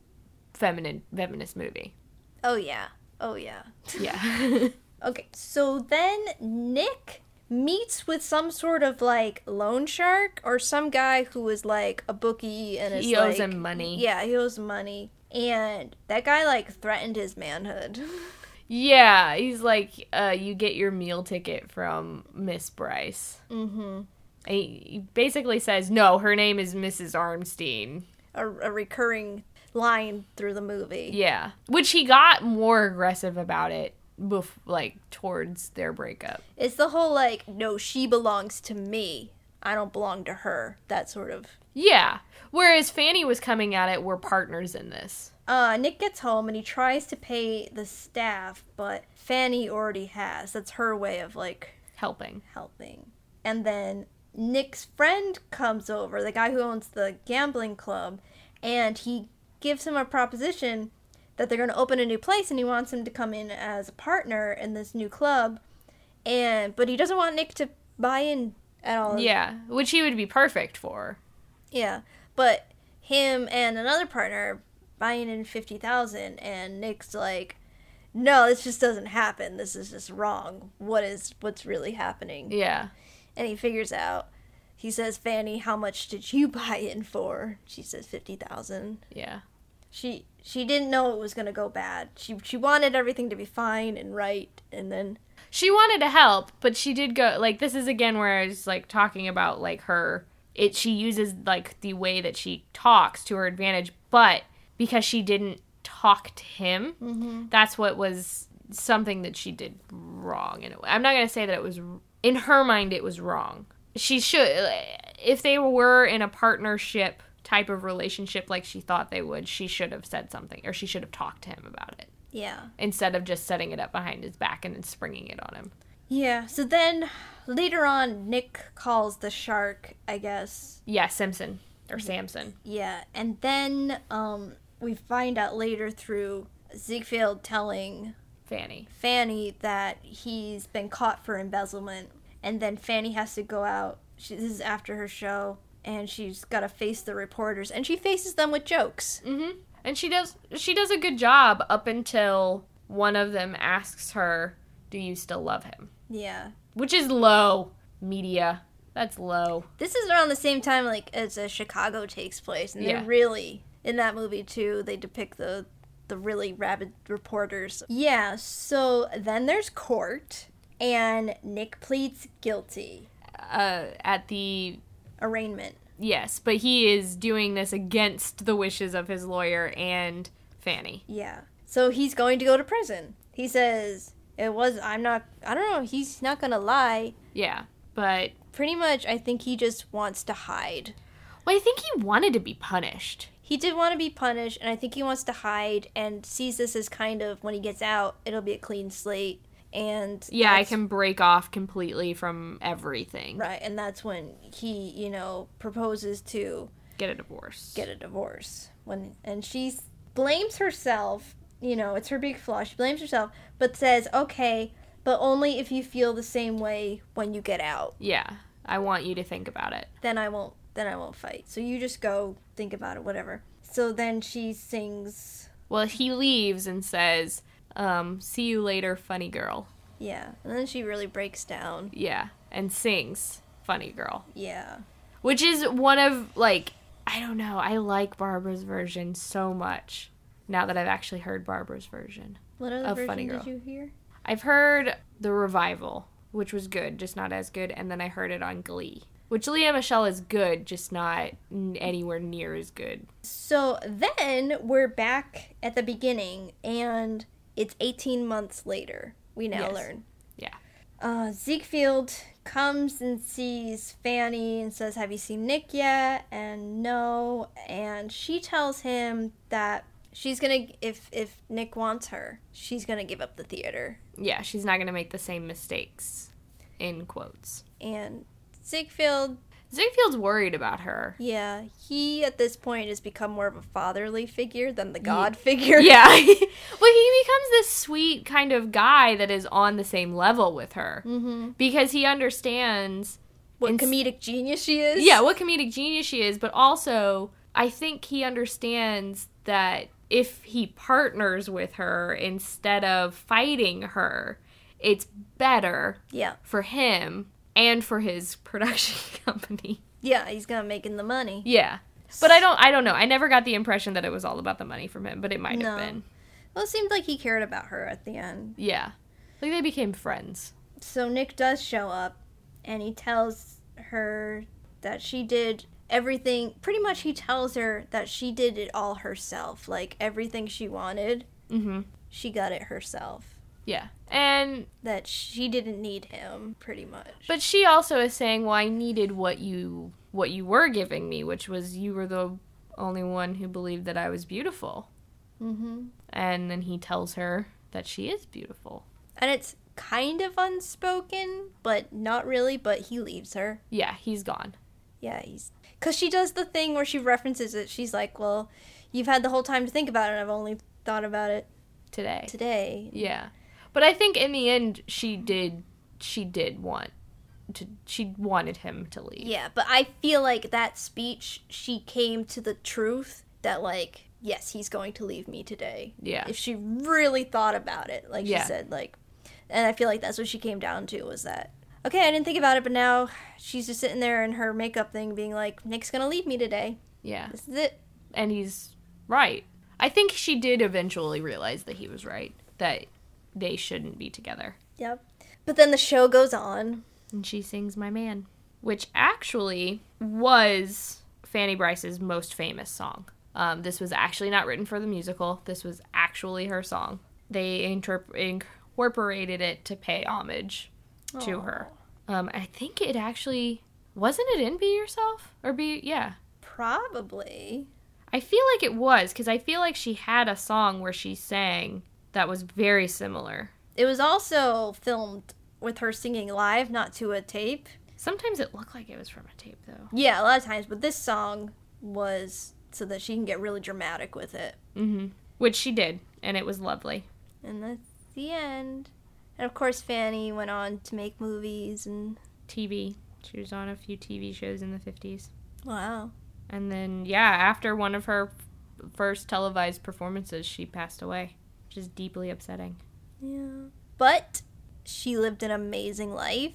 B: feminine feminist movie.
A: Oh, yeah. Oh, yeah.
B: Yeah.
A: Okay, so then Nick meets with some sort of like loan shark or some guy who is like a bookie and is
B: he owes
A: like-
B: him money.
A: Yeah, he owes money. And that guy like threatened his manhood.
B: Yeah, he's like, uh, you get your meal ticket from Miss Brice.
A: mm-hmm.
B: He basically says, no, her name is Mrs. Arnstein.
A: A, a recurring line through the movie.
B: Yeah, which he got more aggressive about it, bef- like towards their breakup.
A: It's the whole like, no, she belongs to me. I don't belong to her. That sort of.
B: Yeah, whereas Fanny was coming at it, we're partners in this.
A: Uh, Nick gets home and he tries to pay the staff, but Fanny already has. That's her way of like
B: Helping.
A: helping. And then Nick's friend comes over, the guy who owns the gambling club, and he gives him a proposition that they're going to open a new place and he wants him to come in as a partner in this new club. And but he doesn't want Nick to buy in at all.
B: Yeah, which he would be perfect for.
A: Yeah. But him and another partner buying in 50,000 and Nick's like no, this just doesn't happen. This is just wrong. What is what's really happening?
B: Yeah.
A: And he figures out. He says, "Fanny, how much did you buy in for?" She says 50,000.
B: Yeah.
A: She she didn't know it was going to go bad. She she wanted everything to be fine and right and then
B: She wanted to help, but she did go like this is again where I was like talking about like her it she uses like the way that she talks to her advantage, but because she didn't talk to him,
A: Mm-hmm.
B: that's what was something that she did wrong in a way. I'm not going to say that it was in her mind it was wrong. She should if they were in a partnership type of relationship like she thought they would, she should have said something or she should have talked to him about it
A: yeah.
B: instead of just setting it up behind his back and then springing it on him.
A: Yeah. So then later on Nick calls the shark, I guess.
B: Yeah, Simpson or Samson.
A: Yeah. And then um we find out later through Ziegfeld telling
B: Fanny.
A: Fanny that he's been caught for embezzlement, and then Fanny has to go out. She, this is after her show, and she's got to face the reporters, and she faces them with jokes.
B: Mm-hmm. And she does she does a good job up until one of them asks her, "Do you still love him?"
A: Yeah,
B: Which is low media. That's low.
A: this is around the same time like as uh, Chicago takes place, and
B: Yeah.
A: they're really in that movie too. They depict the the really rabid reporters. Yeah. So then there's court, and Nick pleads guilty.
B: Uh, at the
A: Arraignment.
B: yes, but he is doing this against the wishes of his lawyer and Fanny.
A: Yeah. So he's going to go to prison. He says it was. I'm not. I don't know. He's not gonna lie.
B: Yeah, but
A: Pretty much, I think he just wants to hide.
B: well, I think he wanted to be punished.
A: He did want to be punished, and I think he wants to hide and sees this as kind of when he gets out, it'll be a clean slate. And
B: Yeah, I can break off completely from everything.
A: Right, and that's when he, you know, proposes to
B: Get a divorce.
A: get a divorce. When and she blames herself. You know, it's her big flaw. She blames herself, but says, "Okay, but only if you feel the same way when you get out.
B: Yeah, I want you to think about it.
A: Then I won't. Then I won't fight. So you just go think about it, whatever." So then she sings,
B: Well, he leaves and says, um, "See you later, funny girl."
A: yeah, and then she really breaks down.
B: Yeah, and sings "Funny Girl,"
A: Yeah,
B: which is one of like I don't know. I like Barbra's version so much. Now that I've actually heard Barbra's version,
A: what other
B: Of
A: version
B: Funny
A: did
B: Girl.
A: you hear?
B: I've heard the revival, which was good, just not as good, and then I heard it on Glee, which Lea Michele is good, just not anywhere near as good.
A: So then we're back at the beginning, and it's 18 months later. We now
B: Yes.
A: learn.
B: Yeah.
A: Uh, Ziegfeld comes and sees Fanny and says, Have you seen Nick yet? And no. And she tells him that she's gonna, if, if Nick wants her, she's gonna give up the theater.
B: Yeah, she's not gonna make the same mistakes, in quotes.
A: And Ziegfeld,
B: Ziegfeld's worried about her.
A: yeah, he at this point has become more of a fatherly figure than the god figure.
B: Yeah. well, he becomes this sweet kind of guy that is on the same level with her
A: Mm-hmm.
B: because he understands
A: What
B: Ins-
A: comedic genius she is.
B: yeah, what comedic genius she is, but also I think he understands that if he partners with her instead of fighting her, it's better
A: Yeah.
B: for him and for his production company.
A: Yeah, he's gonna making the money.
B: Yeah. But I don't I don't know. I never got the impression that it was all about the money from him, but it might have
A: No.
B: been.
A: Well, it seemed like he cared about her at the end.
B: Yeah. Like they became friends.
A: So Nick does show up and he tells her that she did everything. Pretty much, he tells her that she did it all herself. Like everything she wanted,
B: Mhm.
A: she got it herself.
B: Yeah. And
A: That she didn't need him, pretty much.
B: but she also is saying, "Well, I needed what you what you were giving me, which was you were the only one who believed that I was beautiful."
A: mm-hmm.
B: And then he tells her that she is beautiful.
A: And it's kind of unspoken, but not really. But he leaves her.
B: Yeah, he's gone.
A: Yeah, he's because she does the thing where she references it. She's like, "Well, you've had the whole time to think about it, and I've only thought about it
B: today.
A: today.
B: Yeah. But I think in the end she did she did want to she wanted him to leave.
A: Yeah, but I feel like that speech, she came to the truth that, like, yes, he's going to leave me today.
B: Yeah.
A: If she really thought about it, like
B: Yeah.
A: she said, like, and I feel like that's what she came down to was that, okay, I didn't think about it, but now she's just sitting there in her makeup thing being like, Nick's gonna leave me today.
B: Yeah.
A: This is it.
B: And he's right. I think she did eventually realize that he was right. That they shouldn't be together.
A: Yep. But then the show goes on.
B: And she sings My Man, which actually was Fanny Brice's most famous song. Um, this was actually not written for the musical. This was actually her song. They interp- incorporated it to pay homage to her. Um, I think it actually wasn't it in Be Yourself or Be yeah.
A: Probably.
B: I feel like it was because I feel like she had a song where she sang that was very similar.
A: It was also filmed with her singing live, not to a tape.
B: Sometimes it looked like it was from a tape though.
A: Yeah, a lot of times, but this song was so that she can get really dramatic with it.
B: hmm Which she did, and it was lovely.
A: And that's the end. And of course, Fanny went on to make movies and
B: TV. She was on a few TV shows in the 50s.
A: wow.
B: And then, yeah, after one of her f- first televised performances, she passed away, which is deeply upsetting.
A: Yeah. But she lived an amazing life.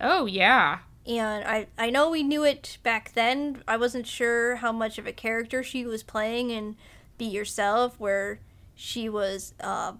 B: Oh, yeah.
A: And I, I know we knew it back then. I wasn't sure how much of a character she was playing in Be Yourself, where she was a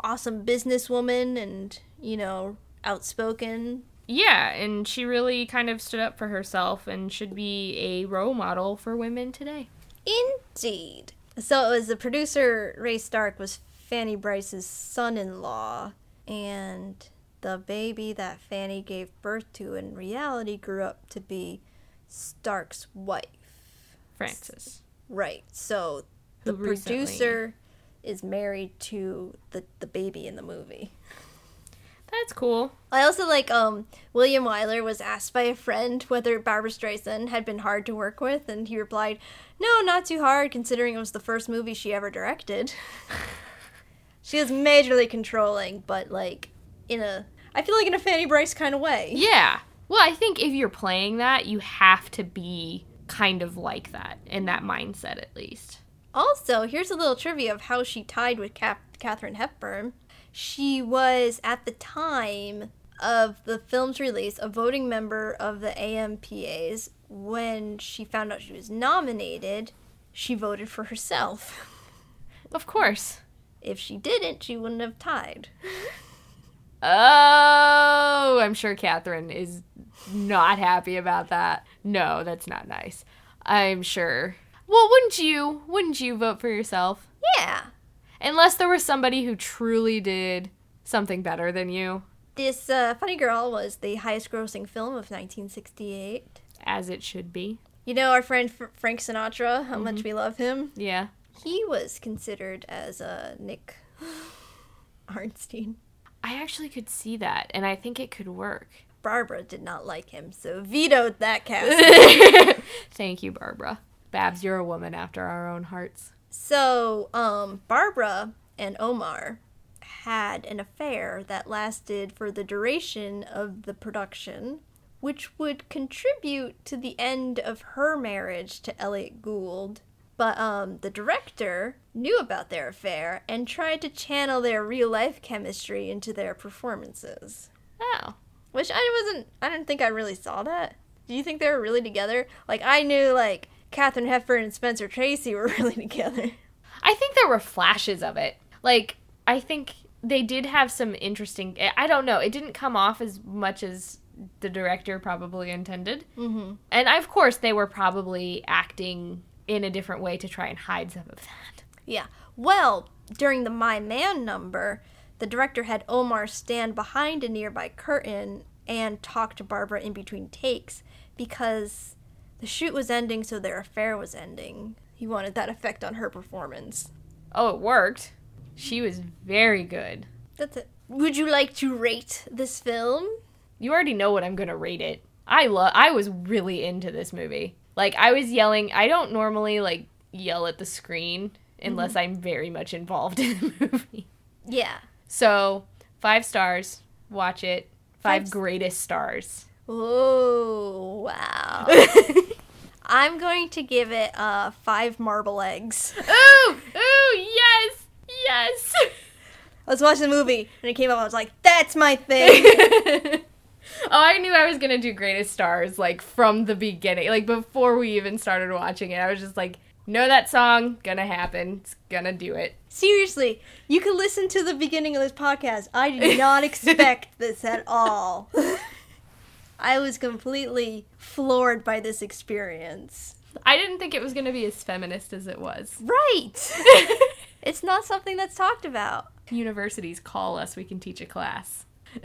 A: awesome businesswoman and, you know, outspoken.
B: Yeah, and she really kind of stood up for herself and should be a role model for women today.
A: Indeed. So it was the producer, Ray Stark, was Fanny Brice's son in law, and the baby that Fanny gave birth to in reality grew up to be Stark's wife.
B: Frances.
A: Right. So the
B: Who recently-
A: producer is married to the, the baby in the movie.
B: That's cool.
A: I also like um William Wyler was asked by a friend whether Barbra Streisand had been hard to work with and he replied, "No, not too hard considering it was the first movie she ever directed." she was majorly controlling, but like in a I feel like in a Fanny Brice kind of way.
B: Yeah. Well, I think if you're playing that, you have to be kind of like that, in that mindset at least.
A: Also, here's a little trivia of how she tied with Cap- Katharine Hepburn. She was, at the time of the film's release, a voting member of the AMPAS. When she found out she was nominated, she voted for herself.
B: Of course.
A: If she didn't, she wouldn't have tied.
B: Oh, I'm sure Katharine is not happy about that. No, that's not nice. I'm sure. Well, wouldn't you? Wouldn't you vote for yourself?
A: Yeah.
B: Unless there was somebody who truly did something better than you,
A: This uh, Funny Girl was the highest grossing film of 1968.
B: as it should be.
A: You know our friend Fr- Frank Sinatra, how much we love him?
B: Yeah.
A: He was considered as a Nick Arnstein.
B: I actually could see that, and I think it could work.
A: Barbra did not like him, so vetoed that cast.
B: Thank you, Barbra. Babs, you're a woman after our own hearts.
A: so, um, Barbra and Omar had an affair that lasted for the duration of the production, which would contribute to the end of her marriage to Elliott Gould. But um, the director knew about their affair and tried to channel their real life chemistry into their performances.
B: Oh.
A: Which I wasn't. I didn't think I really saw that. Do you think they were really together? Like I knew like Katharine Hepburn and Spencer Tracy were really together.
B: I think there were flashes of it. Like, I think they did have some interesting. I don't know. It didn't come off as much as the director probably intended.
A: Mm-hmm.
B: And of course, they were probably acting in a different way to try and hide some of that.
A: Yeah. Well, during the My Man number, the director had Omar stand behind a nearby curtain and talk to Barbra in between takes because the shoot was ending, so their affair was ending. He wanted that effect on her performance.
B: Oh, it worked. She was very good.
A: That's it. Would you like to rate this film?
B: You already know what I'm gonna rate it. I love. I was really into this movie. Like I was yelling. I don't normally like yell at the screen unless I'm very much involved in the movie.
A: Yeah.
B: So, five stars. Watch it. Five,
A: Five
B: greatest stars.
A: Oh, wow. I'm going to give it uh, five marble eggs.
B: Ooh! Ooh! Yes! Yes!
A: I was watching the movie and it came up. I was like, "That's my thing."
B: Oh, I knew I was gonna do greatest stars like from the beginning, like before we even started watching it. I was just like, know that song, gonna happen, it's gonna do it.
A: Seriously, you can listen to the beginning of this podcast. I did not expect this at all. I was completely floored by this experience.
B: I didn't think it was gonna be as feminist as it was.
A: Right. it's not something that's talked about.
B: Universities call us, we can teach a class.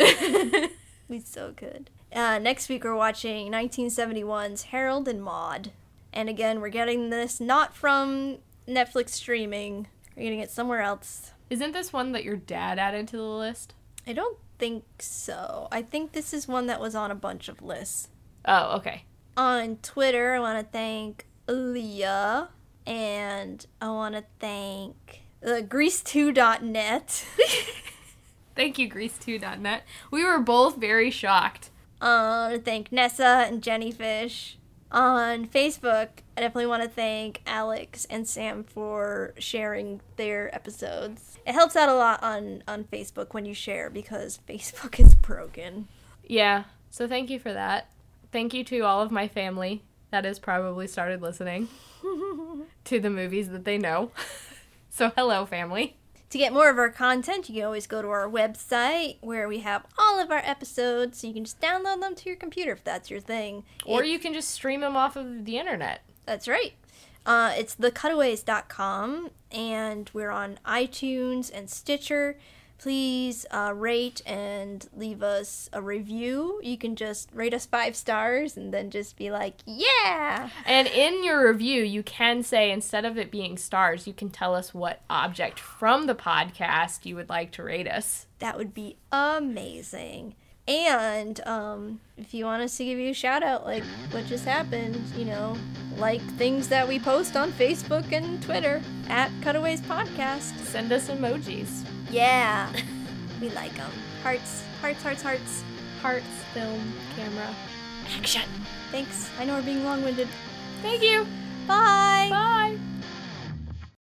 A: We so good. Uh, next week we're watching 1971's Harold and Maude. And again, we're getting this not from Netflix streaming. We're getting it somewhere else.
B: Isn't this one that your dad added to the list?
A: I don't think so. I think this is one that was on a bunch of lists.
B: Oh, okay.
A: On Twitter, I want to thank Leah. And I want to thank uh, Grease2.net.
B: Thank you, Grease2.net. We were both very shocked.
A: I want to thank Nessa and Jennyfish. On Facebook, I definitely want to thank Alex and Sam for sharing their episodes. It helps out a lot on, on Facebook when you share because Facebook is broken.
B: Yeah, so thank you for that. Thank you to all of my family that has probably started listening to the movies that they know. so, hello, family.
A: To get more of our content, you can always go to our website where we have all of our episodes so you can just download them to your computer if that's your thing.
B: Or you can just stream them off of the internet.
A: That's right. Uh, it's thecutaways.com, and we're on iTunes and Stitcher. Please uh, rate and leave us a review. You can just rate us five stars and then just be like, yeah!
B: And in your review, you can say, instead of it being stars, you can tell us what object from the podcast you would like to rate us.
A: That would be amazing. And um, if you want us to give you a shout out, like what just happened, you know, like things that we post on Facebook and Twitter at Cutaways Podcast.
B: Send us emojis.
A: Yeah, we like them. Hearts, hearts, hearts, hearts.
B: Hearts, film, camera, action.
A: Thanks. I know we're being long winded.
B: Thank you.
A: Bye.
B: Bye.